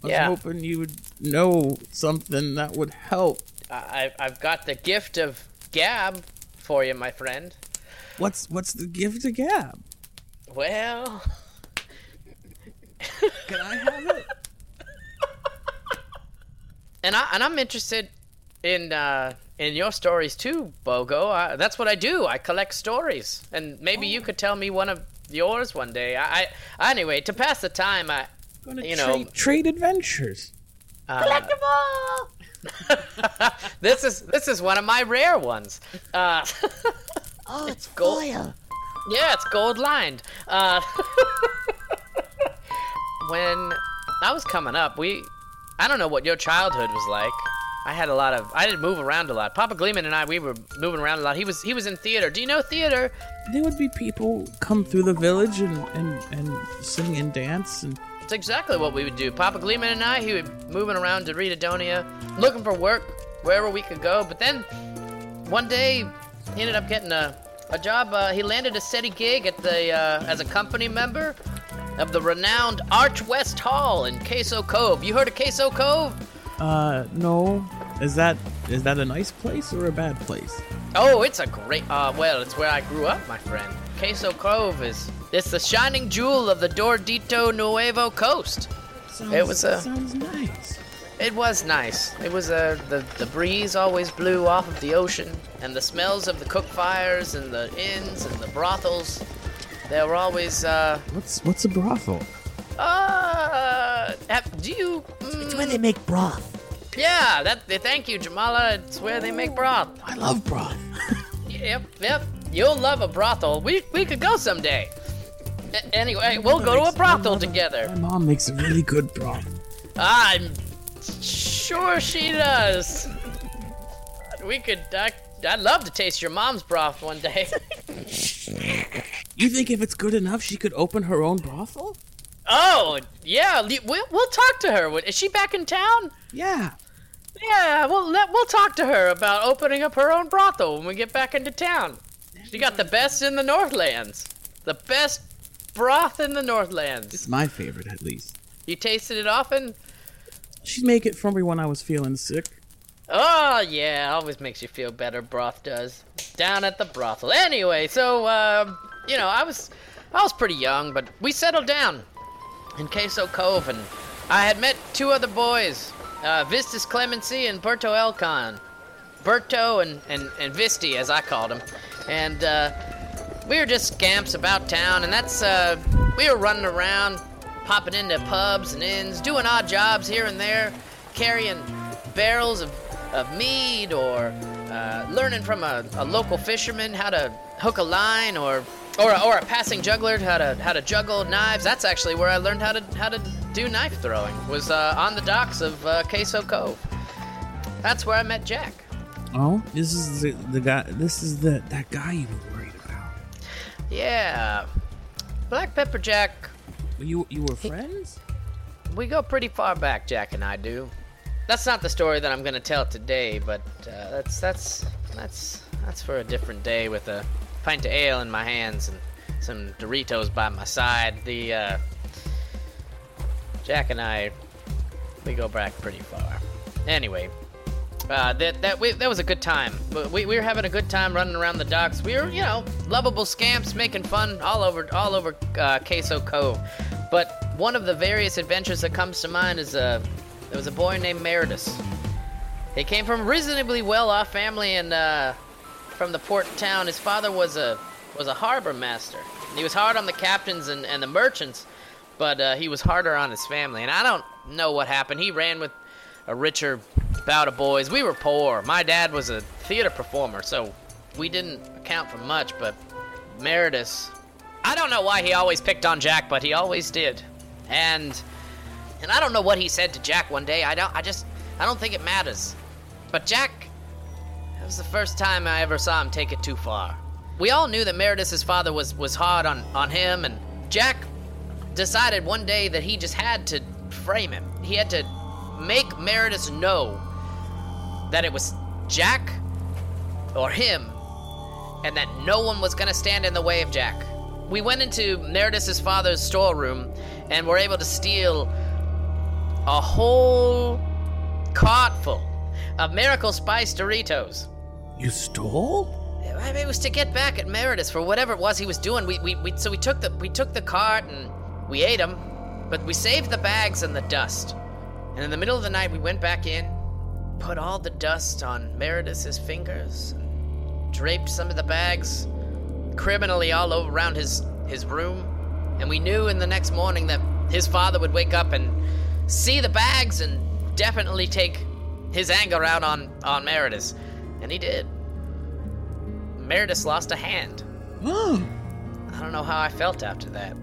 I was Yeah. hoping you would know something that would help. I, I've got the gift of gab for you, my friend. What's what's the gift of gab? Well, Can I have it? and I and I'm interested in uh, in your stories too, Bogo. I, that's what I do. I collect stories, and maybe you could tell me one of yours one day. I, I anyway to pass the time. I Gonna you know trade, trade adventures. uh, this is this is one of my rare ones. Uh, Oh, it's Gold- foil. Yeah, it's gold lined. Uh, when I was coming up, we, I don't know what your childhood was like. I had a lot of, I didn't move around a lot. Papa Gleeman and I, we were moving around a lot. He was, he was in theater. Do you know theater? There would be people come through the village and, and, and sing and dance and It's exactly what we would do. Papa Gleeman and I, he would moving around to Redodonia, looking for work wherever we could go. But then one day, he ended up getting a, a job. Uh, he landed a steady gig at the uh, as a company member of the renowned Arch West Hall in Queso Cove. You heard of Queso Cove? Uh no. Is that is that a nice place or a bad place? Oh, it's a great. Uh, well, it's where I grew up, my friend. Queso Cove is it's the shining jewel of the Dordito Nuevo coast. Sounds, It was a- sounds nice. It was nice. It was uh, the the breeze always blew off of the ocean, and the smells of the cook fires and the inns and the brothels. They were always uh What's what's a brothel? Uh. Have, do you? It's mm, where they make broth. yeah, that. Thank you, Jamala. It's where they make broth. I love broth. Yep, yep. You'll love a brothel. We we could go someday. A- anyway, we'll go to a brothel together. My mom makes a really good broth. I'm sure she does. We could. I, I'd love to taste your mom's broth one day. You think if it's good enough, she could open her own brothel? Oh, yeah. We'll, we'll talk to her. Is she back in town? Yeah. Yeah, we'll let, we'll talk to her about opening up her own brothel when we get back into town. She got the best in the Northlands. The best broth in the Northlands. It's my favorite, at least. You tasted it often? She'd make it for me when I was feeling sick. Oh yeah, always makes you feel better. Broth does. Down at the brothel. Anyway, so um, you know, I was I was pretty young, but we settled down in Queso Cove, and I had met two other boys, uh, Vistus Clemency and Berto Elcon. Berto and, and, and Visti, as I called him. And uh, we were just scamps about town, and that's, uh, we were running around, popping into pubs and inns, doing odd jobs here and there, carrying barrels of, of mead, or uh, learning from a, a local fisherman how to hook a line, or or a, or a passing juggler how to how to juggle knives. That's actually where I learned how to how to do knife throwing. Was uh, on the docks of uh, Queso Cove. That's where I met Jack. Oh, this is the, the guy. This is the that guy you were worried about. Yeah, Black Pepper Jack. You you were friends? We go pretty far back, Jack and I do. That's not the story that I'm gonna tell today, but uh, that's that's that's that's for a different day with a pint of ale in my hands and some Doritos by my side. The uh, Jack and I, we go back pretty far. Anyway, uh, that that we, that was a good time. But We, we were having a good time running around the docks. We were, you know, lovable scamps making fun all over all over uh, Queso Cove. But one of the various adventures that comes to mind is uh, there was a boy named Meredith. He came from a reasonably well-off family and uh, from the port town. His father was a was a harbor master. He was hard on the captains and, and the merchants, but uh, he was harder on his family. And I don't know what happened. He ran with a richer bout of boys. We were poor. My dad was a theater performer, so we didn't account for much. But Meredith, I don't know why he always picked on Jack, but he always did. And and I don't know what he said to Jack one day. I don't. I just. I don't think it matters. But Jack, was the first time I ever saw him take it too far. We all knew that Meredith's father was was hard on on him, and Jack decided one day that he just had to frame him. He had to make Meredith know that it was Jack or him, and that no one was gonna stand in the way of Jack. We went into Meredith's father's storeroom and were able to steal a whole cart full of Miracle Spice Doritos. You stole? I mean, it was to get back at Meredith for whatever it was he was doing. We, we, we so we took the we took the cart and we ate him, but we saved the bags and the dust. And in the middle of the night, we went back in, put all the dust on Meredith's fingers, draped some of the bags criminally all over around his his room, and we knew in the next morning that his father would wake up and see the bags and definitely take his anger out on on Meredith, and he did. Meredith lost a hand. I don't know how I felt after that.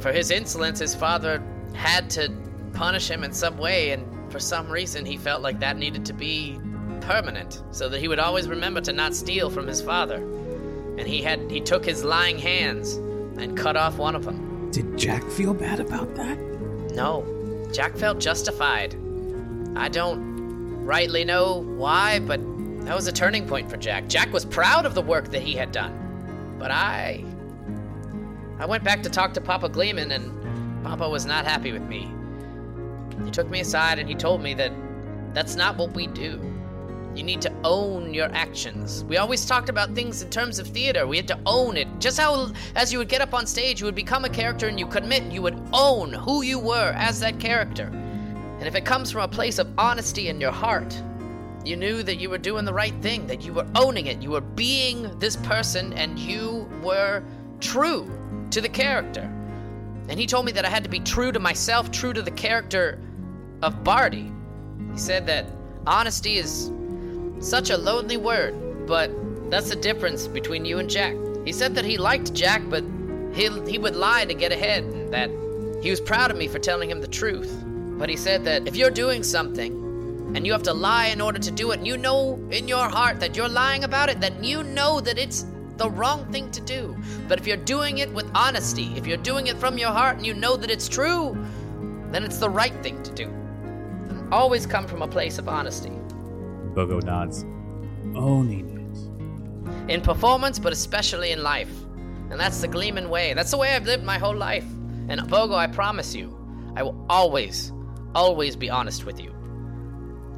For his insolence, his father had to punish him in some way, and for some reason, he felt like that needed to be permanent, so that he would always remember to not steal from his father. And he had he took his lying hands and cut off one of them. Did Jack feel bad about that? No, Jack felt justified. I don't rightly know why, but that was a turning point for Jack. Jack was proud of the work that he had done. But I. I went back to talk to Papa Gleeman, and Papa was not happy with me. He took me aside and he told me that that's not what we do. You need to own your actions. We always talked about things in terms of theater. We had to own it. Just how, as you would get up on stage, you would become a character and you commit, you would own who you were as that character. And if it comes from a place of honesty in your heart, you knew that you were doing the right thing, that you were owning it. You were being this person and you were true to the character. And he told me that I had to be true to myself, true to the character of Barty. He said that honesty is such a lonely word, but that's the difference between you and Jack. He said that he liked Jack, but he, he would lie to get ahead, and that he was proud of me for telling him the truth. But he said that if you're doing something and you have to lie in order to do it, and you know in your heart that you're lying about it, that you know that it's the wrong thing to do. But if you're doing it with honesty, if you're doing it from your heart and you know that it's true, then it's the right thing to do. And always come from a place of honesty. Bogo nods. Owning it. In performance, but especially in life. And that's the Gleeman way. That's the way I've lived my whole life. And Bogo, I promise you, I will always, always be honest with you.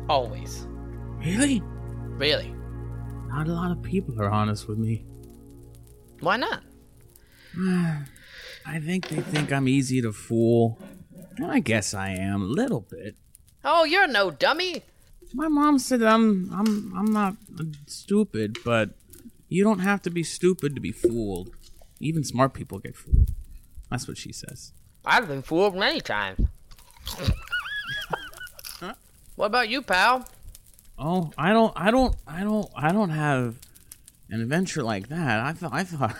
Always. Really? Really. Not a lot of people are honest with me. Why not? I think they think I'm easy to fool. I guess I am a little bit. Oh, you're no dummy. My mom said I'm I'm I'm not stupid, but you don't have to be stupid to be fooled. Even smart people get fooled. That's what she says. I've been fooled many times. what about you, pal? Oh, I don't I don't I don't I don't have an adventure like that. I thought I thought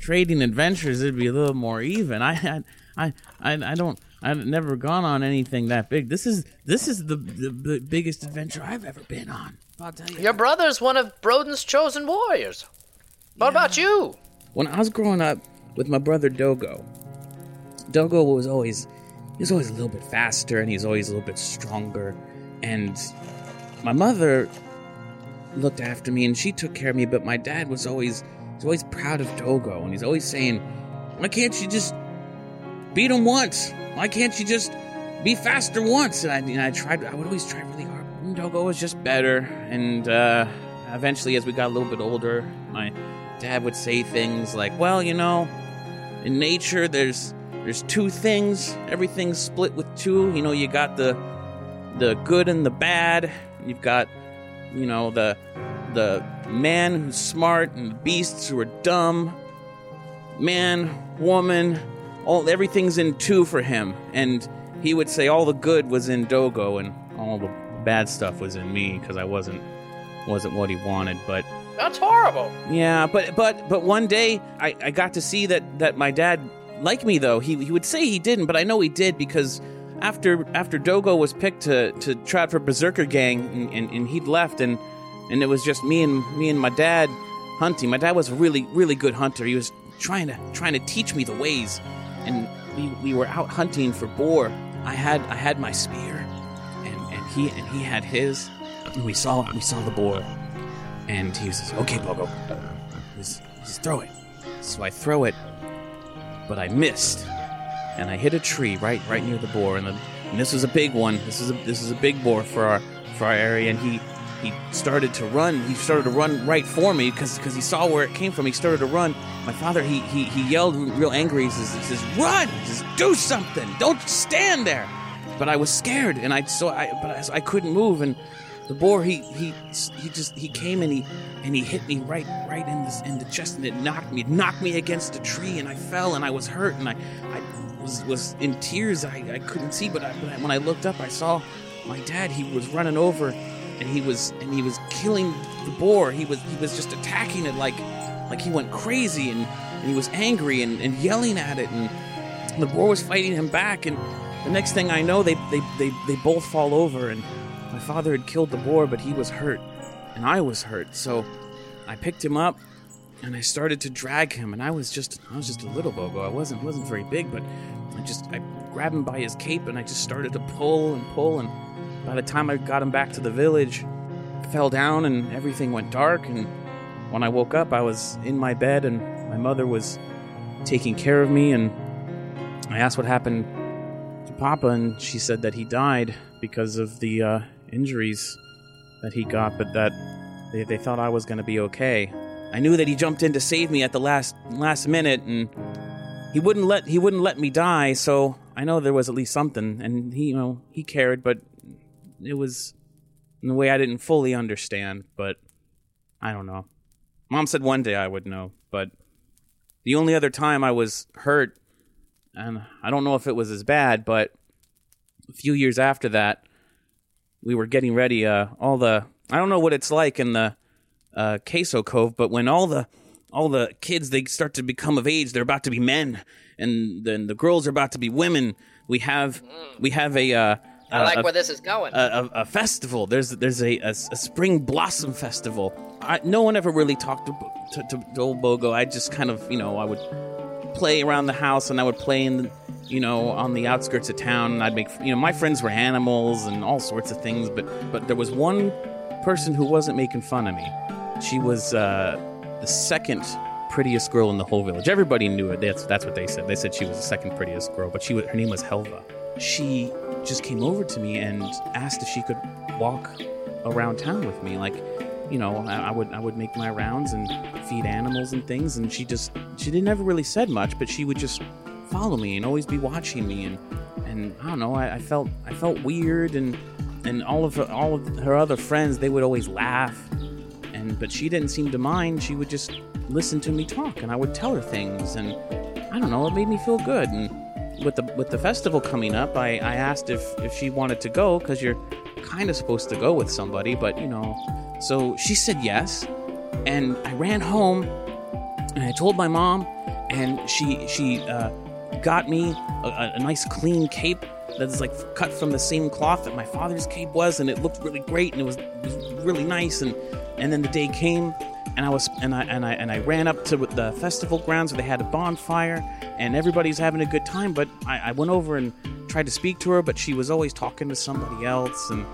trading adventures it'd be a little more even. I I I I, I don't I've never gone on anything that big. This is this is the, the, the biggest adventure I've ever been on. I'll tell you. Your brother's one of Broden's chosen warriors. What about you? When I was growing up with my brother Dogo, Dogo was always he was always a little bit faster and he's always a little bit stronger. And my mother looked after me and she took care of me, but my dad was always he's always proud of Dogo and he's always saying, Why can't you just beat him once? Why can't you just be faster once? And I, and I tried I would always try really hard. And Dogo was just better. And uh, eventually as we got a little bit older, my dad would say things like, Well, you know, in nature there's there's two things. Everything's split with two. You know, you got the the good and the bad. You've got, you know, the the man who's smart and the beasts who are dumb. Man, woman, all everything's in two for him. And he would say all the good was in Dogo and all the bad stuff was in me because I wasn't wasn't what he wanted. But That's horrible. yeah, but but but one day I, I got to see that that my dad liked me though. He he would say he didn't, but I know he did because after after Dogo was picked to to try for Berserker Gang and, and, and he'd left and and it was just me and me and my dad hunting. My dad was a really really good hunter. He was trying to trying to teach me the ways, and we, we were out hunting for boar. I had I had my spear, and, and he and he had his. And we saw we saw the boar, and he says, "Okay, Bogo, just, just throw it." So I throw it, but I missed, and I hit a tree right right near the boar, and, the, and this was a big one. This is a this is a big boar for our for our area, and he he started to run. He started to run right for me because he saw where it came from. He started to run. My father he he, he yelled real angry. He says, he says "Run! Says, Do something! Don't stand there!" But I was scared, and I so I but I, I couldn't move, and the boar he he he just he came and he and he hit me right right in the in the chest, and it knocked me, knocked me against a tree, and I fell, and I was hurt, and I I was was in tears. I, I couldn't see, but, I, when I looked up, I saw my dad. He was running over and he was and he was killing the boar. He was he was just attacking it like like he went crazy and, and he was angry and, and yelling at it and the boar was fighting him back and the next thing I know they, they, they, they both fall over and my father had killed the boar but he was hurt and I was hurt so I picked him up and I started to drag him and I was just I was just a little bogo I wasn't wasn't very big but I just I grabbed him by his cape and I just started to pull and pull and by the time I got him back to the village, I fell down and everything went dark. And when I woke up, I was in my bed and my mother was taking care of me. And I asked what happened to Papa, and she said that he died because of the uh, injuries that he got, but that they, they thought I was going to be okay. I knew that he jumped in to save me at the last last minute, and he wouldn't let he wouldn't let me die. So I know there was at least something, and he you know he cared, but it was in a way I didn't fully understand, but I don't know. Mom said one day I would know, but the only other time I was hurt, and I don't know if it was as bad, but a few years after that, we were getting ready. Uh, all the I don't know what it's like in the uh, Queso Cove, but when all the all the kids they start to become of age, they're about to be men, and then the girls are about to be women. We have we have a uh, I like where this is going. A, a, a festival. There's there's a, a, a spring blossom festival. I, no one ever really talked to, to, to, to old Bogo. I just kind of you know I would play around the house and I would play in the, you know on the outskirts of town. And I'd make you know my friends were animals and all sorts of things. But but there was one person who wasn't making fun of me. She was uh, the second prettiest girl in the whole village. Everybody knew it. That's that's what they said. They said she was the second prettiest girl, but she her name was Helva. She just came over to me and asked if she could walk around town with me. Like, you know, I, I would I would make my rounds and feed animals and things, and she just she didn't ever really said much, but she would just follow me and always be watching me and and I don't know. I, I felt I felt weird and and all of her, all of her other friends they would always laugh and but she didn't seem to mind. She would just listen to me talk, and I would tell her things, and I don't know, it made me feel good. And with the with the festival coming up, I, I asked if if she wanted to go because you're kind of supposed to go with somebody, but you know, so she said yes, and I ran home, and I told my mom, and she she uh, got me a, a nice clean cape that's like cut from the same cloth that my father's cape was, and it looked really great, and it was, it was really nice, and and then the day came, and I was and I and I and I ran up to the festival grounds where they had a bonfire, and everybody's having a good time. But I, I went over and tried to speak to her, but she was always talking to somebody else, and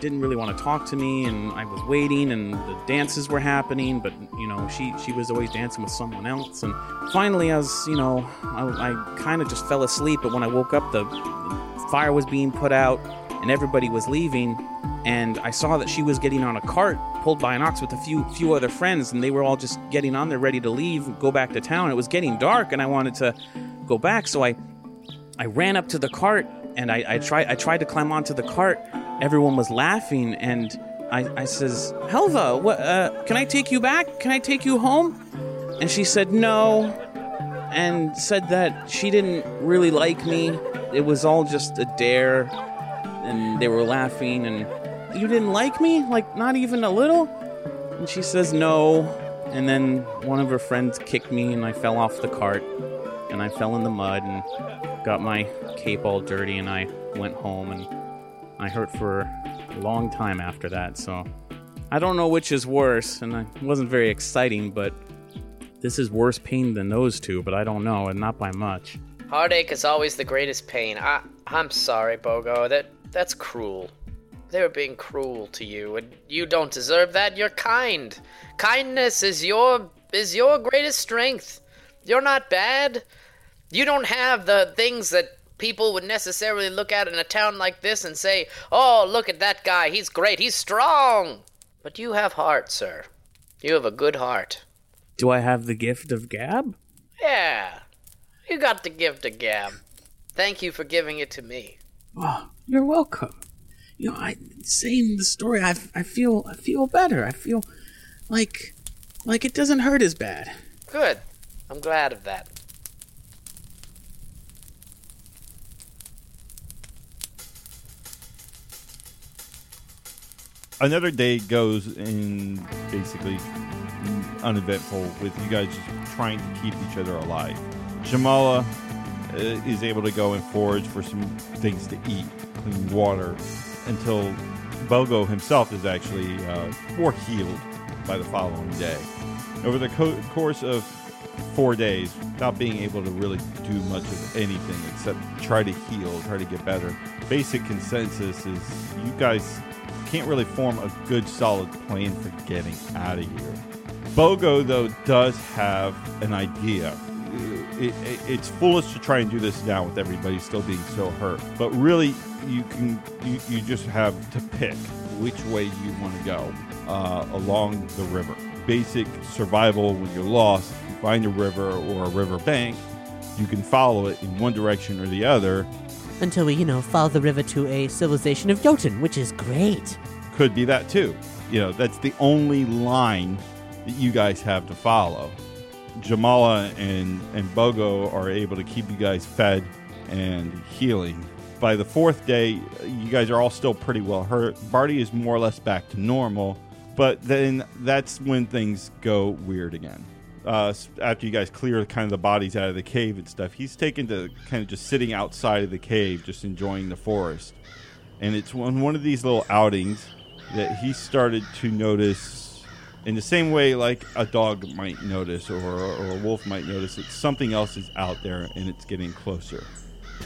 didn't really want to talk to me. And I was waiting, and the dances were happening, but you know she she was always dancing with someone else. And finally, I was you know I, I kind of just fell asleep. But when I woke up, the, the fire was being put out, and everybody was leaving and I saw that she was getting on a cart pulled by an ox with a few few other friends, and they were all just getting on there ready to leave, go back to town. It was getting dark, and I wanted to go back, so I I ran up to the cart and I, I tried I tried to climb onto the cart. Everyone was laughing, and I, I says, Helva, what? Uh, can I take you back? Can I take you home? And she said no, and said that she didn't really like me. It was all just a dare, and they were laughing and you didn't like me? Like, not even a little? And she says, No. And then one of her friends kicked me, and I fell off the cart, and I fell in the mud, and got my cape all dirty, and I went home, and I hurt for a long time after that. So I don't know which is worse, and it wasn't very exciting, but this is worse pain than those two, but I don't know, and not by much. Heartache is always the greatest pain. I I'm sorry, Bogo. That that's cruel. They're being cruel to you, and you don't deserve that. You're kind. Kindness is your is your greatest strength. You're not bad. You don't have the things that people would necessarily look at in a town like this and say, "Oh, look at that guy. He's great. He's strong." But you have heart, sir. You have a good heart. Do I have the gift of gab? Yeah. You got the gift of gab. Thank you for giving it to me. Oh, you're welcome you know, I saying the story, I, I feel I feel better. I feel like like it doesn't hurt as bad. Good. I'm glad of that. Another day goes in basically uneventful with you guys just trying to keep each other alive. Jamala is able to go and forage for some things to eat, clean water, until Bogo himself is actually uh, more healed by the following day. Over the co- course of four days, without being able to really do much of anything except try to heal, try to get better, basic consensus is you guys can't really form a good, solid plan for getting out of here. Bogo, though, does have an idea it, it, it's foolish to try and do this now with everybody still being so hurt. But really, you can you, you just have to pick which way you want to go uh, along the river. Basic survival when you're lost, you find a river or a river bank, you can follow it in one direction or the other. Until we, you know, follow the river to a civilization of Jotun, which is great. Could be that too. You know, that's the only line that you guys have to follow. Jamala and, and Bogo are able to keep you guys fed and healing. By the fourth day, you guys are all still pretty well hurt. Barty is more or less back to normal, but then that's when things go weird again. Uh, after you guys clear kind of the bodies out of the cave and stuff, he's taken to kind of just sitting outside of the cave, just enjoying the forest. And it's on one of these little outings that he started to notice, in the same way like a dog might notice or, or a wolf might notice, that something else is out there and it's getting closer.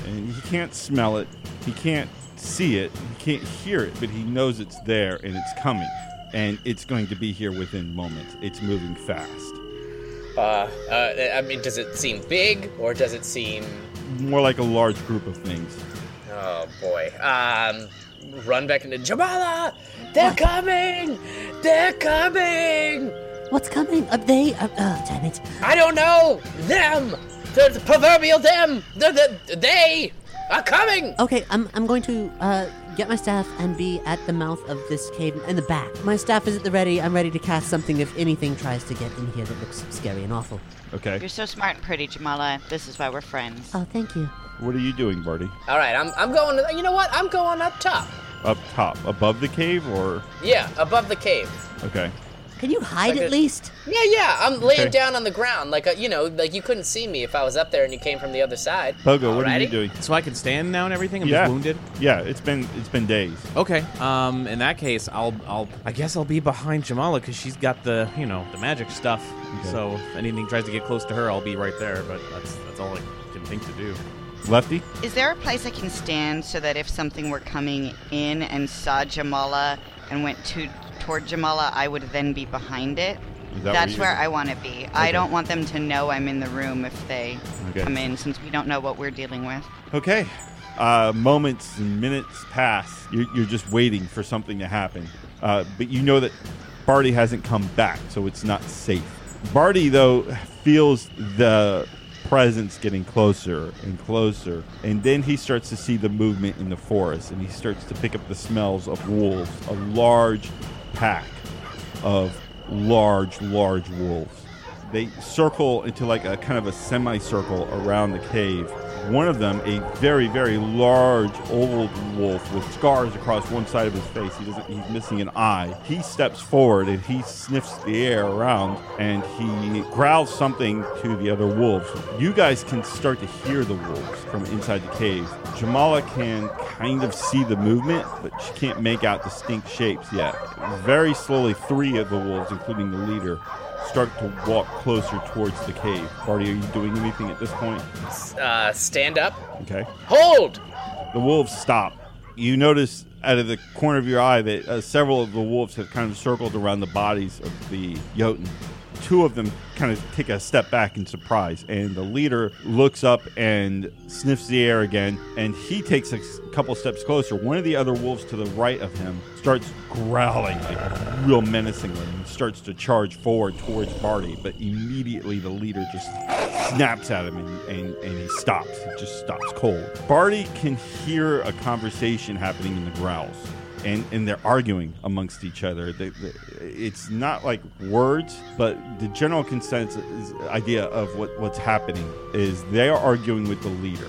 And he can't smell it, he can't see it, he can't hear it, but he knows it's there and it's coming. And it's going to be here within moments. It's moving fast. Uh, uh, I mean, does it seem big or does it seem? More like a large group of things. Oh boy. Um, run back into Jamala. They're coming. They're coming. What's coming? Are they. Uh, oh, damn it. I don't know. Them. The, the proverbial them. The, the they are coming. Okay, I'm, I'm going to uh, get my staff and be at the mouth of this cave in the back. My staff is at the ready. I'm ready to cast something if anything tries to get in here that looks scary and awful. Okay. You're so smart and pretty, Jamala. This is why we're friends. Oh, thank you. What are you doing, Barty? All right, I'm, I'm going. You know what? I'm going up top. Up top, above the cave, or Yeah, above the cave. okay. Can you hide Like at a- least? Yeah, yeah. I'm laying Okay. down on the ground, like a, you know, like you couldn't see me if I was up there and you came from the other side. Bogo, what are you doing? So I can stand now and everything. I'm yeah, just wounded. Yeah, it's been it's been days. Okay. Um. In that case, I'll I'll I guess I'll be behind Jamala because she's got the you know the magic stuff. So if anything tries to get close to her, I'll be right there. But that's that's all I can think to do. Lefty, Is there a place I can stand so that if something were coming in and saw Jamala and went to toward Jamala, I would then be behind it. that That's where I want to be. I don't want them to know I'm in the room if they Okay. come in, since we don't know what we're dealing with. Okay. Uh, moments and minutes pass. You're, you're just waiting for something to happen. Uh, but you know that Barty hasn't come back, so it's not safe. Barty, though, feels the presence getting closer and closer. And then he starts to see the movement in the forest, and he starts to pick up the smells of wolves, a large pack of large, large wolves. They circle into like a kind of a semicircle around the cave. One of them, a very, very large old wolf with scars across one side of his face. He doesn't. He's missing an eye. He steps forward and he sniffs the air around and he growls something to the other wolves. You guys can start to hear the wolves from inside the cave. Jamala can kind of see the movement, but she can't make out distinct shapes yet. Very slowly, three of the wolves, including the leader, start to walk closer towards the cave. Barty, are you doing anything at this point? Uh, stand up. Okay. Hold. The wolves stop. You notice out of the corner of your eye that uh, several of the wolves have kind of circled around the bodies of the Jotun. Two of them kind of take a step back in surprise, and the leader looks up and sniffs the air again, and he takes a couple steps closer. One of the other wolves to the right of him starts growling like real menacingly and starts to charge forward towards Barty, but immediately the leader just snaps at him and, and, and he stops. He just stops cold. Barty can hear a conversation happening in the growls. And, and they're arguing amongst each other. They, they- it's not like words, but the general consensus idea of what, what's happening is they are arguing with the leader,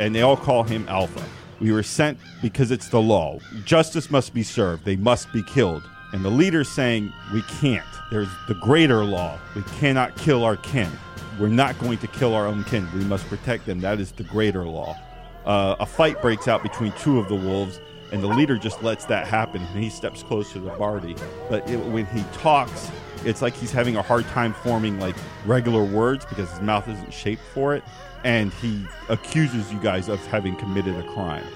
and they all call him Alpha. We were sent because it's the law. Justice must be served. They must be killed. And the leader's saying, We can't. There's the greater law. We cannot kill our kin. We're not going to kill our own kin. We must protect them. That is the greater law. Uh, a fight breaks out between two of the wolves, and the leader just lets that happen, and he steps closer to Barty. But it, when he talks, it's like he's having a hard time forming like regular words because his mouth isn't shaped for it, and he accuses you guys of having committed a crime.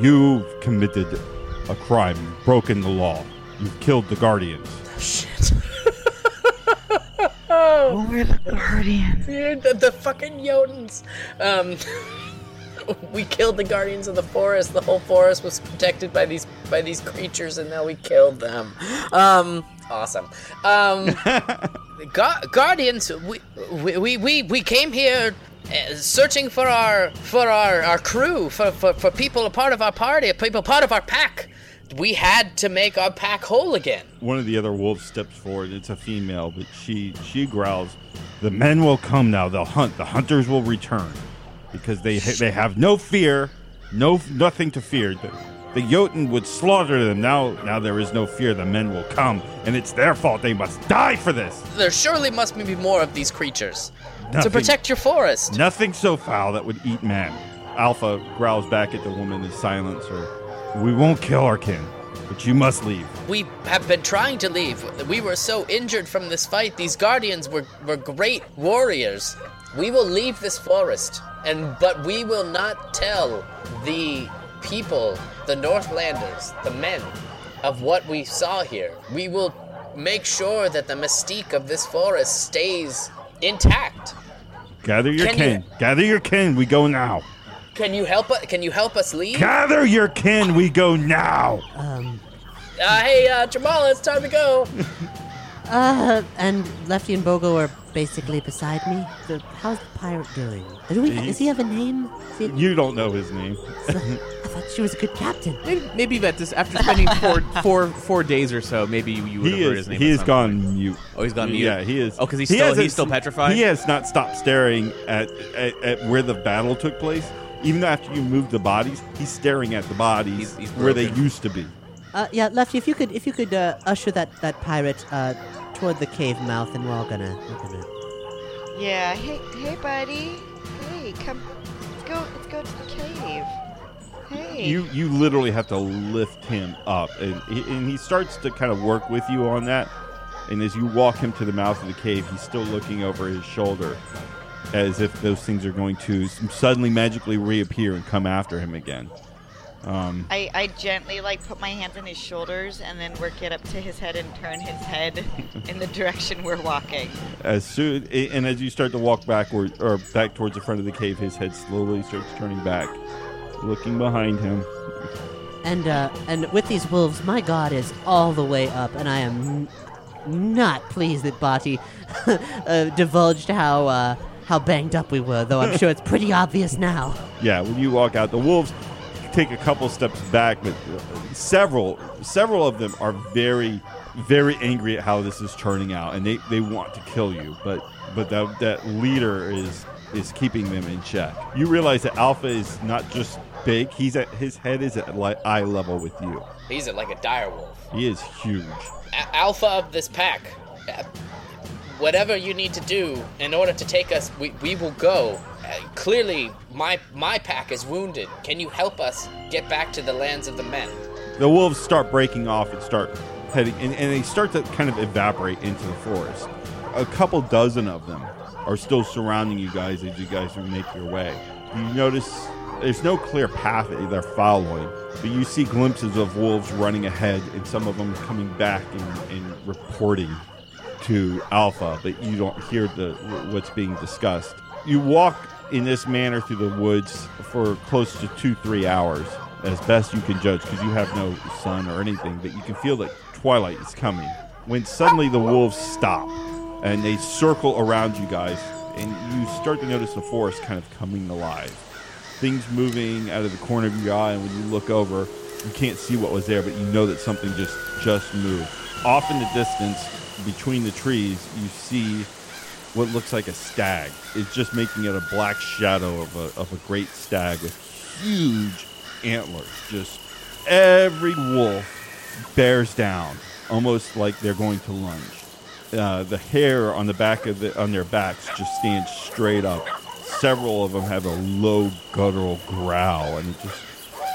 You've committed a crime, You've broken the law. You've killed the guardians. Shit. Oh, we're the Guardians. You're the, the fucking Jotuns. Um, we killed the guardians of the forest. The whole forest was protected by these by these creatures, and now we killed them. Um, awesome. Um, gu- guardians, we, we we we came here. uh, Searching for our for our, our crew for, for, for people a part of our party people part of our pack, we had to make our pack whole again. One of the other wolves steps forward. It's a female, but she she growls, "The men will come now. They'll hunt. The hunters will return, because they they have no fear, no nothing to fear. The, the Jotun would slaughter them. Now now there is no fear. The men will come, and it's their fault. They must die for this. There surely must be more of these creatures to protect your forest. Nothing so foul that would eat man." Alpha growls back at the woman and silence her. We won't kill our kin, but you must leave. We have been trying to leave. We were so injured from this fight. These guardians were, were great warriors. We will leave this forest, and but we will not tell the people, the Northlanders, the men, of what we saw here. We will make sure that the mystique of this forest stays intact. Gather your Can you- kin. Gather your kin. We go now. Can you help us? Can you help us leave? Gather your kin. We go now. Um, Uh, hey, uh, Jamala, it's time to go. uh, and Lefty and Bogo are basically beside me. The, how's the pirate doing? Do we, does he have a name? He- You don't know his name. I thought she was a good captain. Maybe, maybe Vetus, after spending four, four, four days or so, maybe you, you would have he heard is. his name. He at has gone point. mute. Oh, he's gone mute? Yeah, he is. Oh, 'cause he's he still- hasn't- he's still petrified? He has not stopped staring at, at at where the battle took place. Even though after you moved the bodies, he's staring at the bodies He's- he's where they used to be. Uh, yeah, Lefty, if you could, if you could uh, usher that that pirate uh, toward the cave mouth, and we're all gonna, we're gonna. Yeah. Hey, hey, buddy. Hey, come. Let's go. Let's go to the cave. Hey. You you literally have to lift him up, and he, and he starts to kind of work with you on that. And as you walk him to the mouth of the cave, he's still looking over his shoulder, as if those things are going to suddenly magically reappear and come after him again. Um, I, I gently like put my hands on his shoulders and then work it up to his head and turn his head in the direction we're walking. as soon and as you start to walk backward or back towards the front of the cave, his head slowly starts turning back, looking behind him. And uh, and with these wolves, my god is all the way up, and I am n- not pleased that Bati uh, divulged how uh, how banged up we were. Though I'm sure it's pretty obvious now. Yeah, when you walk out, the wolves take a couple steps back, but several several of them are very very angry at how this is turning out, and they, they want to kill you, but but that that leader is is keeping them in check. You realize that Alpha is not just big; he's at his head is at li- eye level with you. He's like a dire wolf. He is huge. A- alpha of this pack. Whatever you need to do in order to take us, we, we will go. Uh, clearly, my my pack is wounded. Can you help us get back to the lands of the men? the wolves start breaking off and start heading and, and they start to kind of evaporate into the forest a couple dozen of them are still surrounding you guys as you guys make your way you notice there's no clear path that they're following but you see glimpses of wolves running ahead and some of them coming back and, and reporting to alpha but you don't hear the what's being discussed. You walk in this manner through the woods for close to two three hours as best you can judge because you have no sun or anything but you can feel that twilight is coming. When suddenly the wolves stop and they circle around you guys and you start to notice the forest kind of coming alive. Things moving out of the corner of your eye and when you look over you can't see what was there but you know that something just just moved. Off in the distance between the trees you see what looks like a stag it's just making it a black shadow of a, of a great stag with huge antlers just every wolf bears down almost like they're going to lunge uh, the hair on the back of the on their backs just stands straight up. Several of them have a low guttural growl, and it's just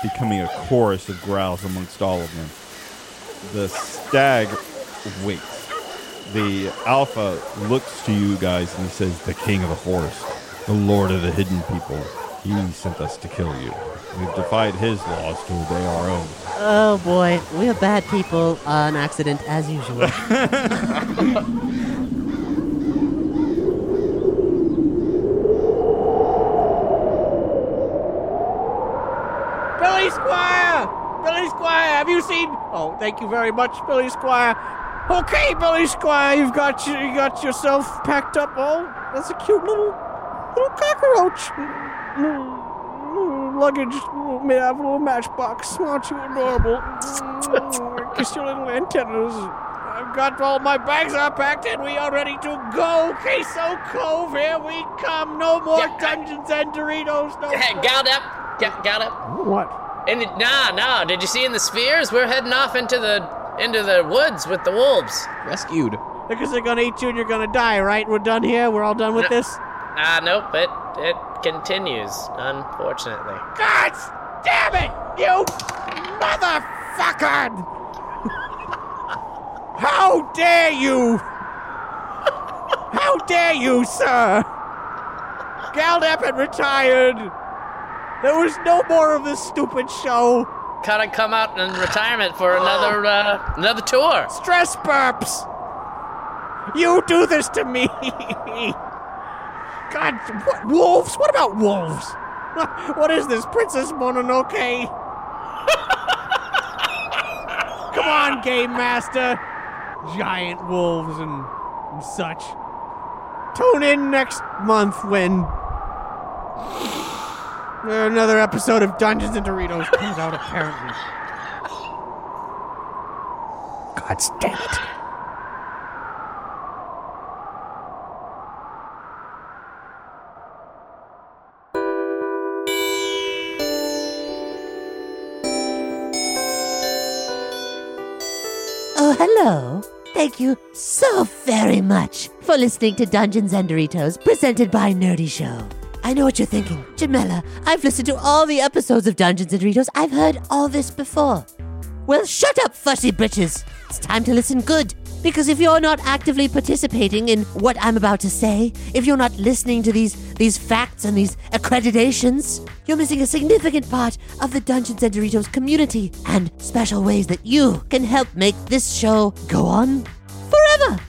becoming a chorus of growls amongst all of them. The stag waits. The alpha looks to you guys and he says, "The king of the forest, the lord of the hidden people. He sent us to kill you. We've defied his laws to obey our own." Oh boy, we are bad people on accident as usual. Billy Squire! Billy Squire, have you seen? Oh, thank you very much, Billy Squire. Okay, Billy Squire, you've got you, you got yourself packed up. Oh, that's a cute little little cockroach. Luggage made out of a little matchbox. Aren't you adorable? Kiss your little antennas. I've got all my bags are packed and we are ready to go. Queso Cove, here we come. No more Yeah, I- Dungeons and Doritos. No Hey, got up, got, got up. What? And it, nah, nah. Did you see in the spheres? We're heading off into the into the woods with the wolves. Rescued. Because they're gonna eat you and you're gonna die, right? We're done here. We're all done with No. this. Ah, nope. It it continues, unfortunately. God Damn it! You motherfucker! How dare you! How dare you, sir! Galdep had retired. There was no more of this stupid show. Gotta come out in retirement for another uh, another tour. Stress burps. You do this to me. God, what wolves? What about wolves? What is this, Princess Mononoke? Come on, Game Master. Giant wolves and, and such. Tune in next month when another episode of Dungeons and Doritos comes out, apparently. God damn it. Oh, hello. Thank you so very much for listening to Dungeons and Doritos presented by Nerdy Show. I know what you're thinking. Jamela, I've listened to all the episodes of Dungeons and Doritos. I've heard all this before. Well, shut up, fussy bitches. It's time to listen good. Because if you're not actively participating in what I'm about to say, if you're not listening to these these facts and these accreditations, you're missing a significant part of the Dungeons and Doritos community and special ways that you can help make this show go on forever.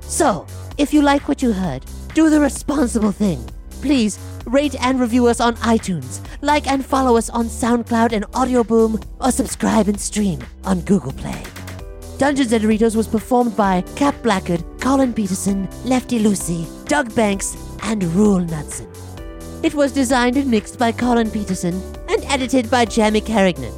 So, if you like what you heard, do the responsible thing. Please rate and review us on iTunes, like and follow us on SoundCloud and Audio Boom, or subscribe and stream on Google Play. Dungeons and Doritos was performed by Cap Blackard, Colin Peterson, Lefty Lucy, Doug Banks, and Rule Knudsen. It was designed and mixed by Colin Peterson and edited by Jamie Carignan.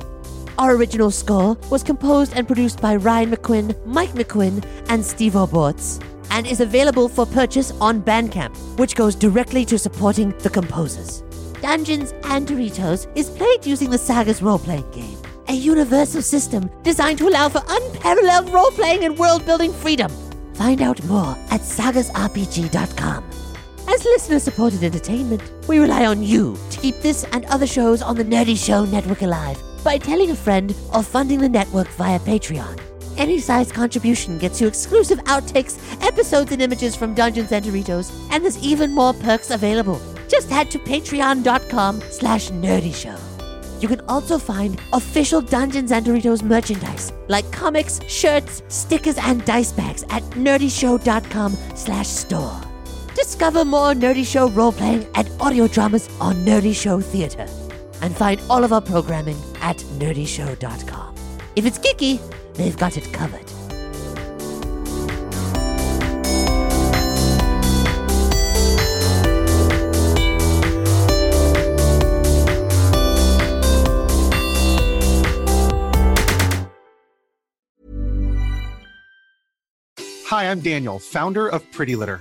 Our original score was composed and produced by Ryan McQuinn, Mike McQuinn, and Steve O'Bortz, and is available for purchase on Bandcamp, which goes directly to supporting the composers. Dungeons and Doritos is played using the Sagas role playing game, a universal system designed to allow for unparalleled role playing and world building freedom. Find out more at sagasrpg.com. As listener supported entertainment, we rely on you to keep this and other shows on the Nerdy Show Network alive by telling a friend or funding the network via Patreon. Any size contribution gets you exclusive outtakes, episodes, and images from Dungeons and Doritos, and there's even more perks available. Just head to patreon.com slash nerdyshow. You can also find official Dungeons and Doritos merchandise like comics, shirts, stickers, and dice bags at nerdyshow.com slash store. Discover more Nerdy Show role-playing and audio dramas on Nerdy Show Theater. And find all of our programming at nerdyshow.com. If it's geeky, they've got it covered. Hi, I'm Daniel, founder of Pretty Litter.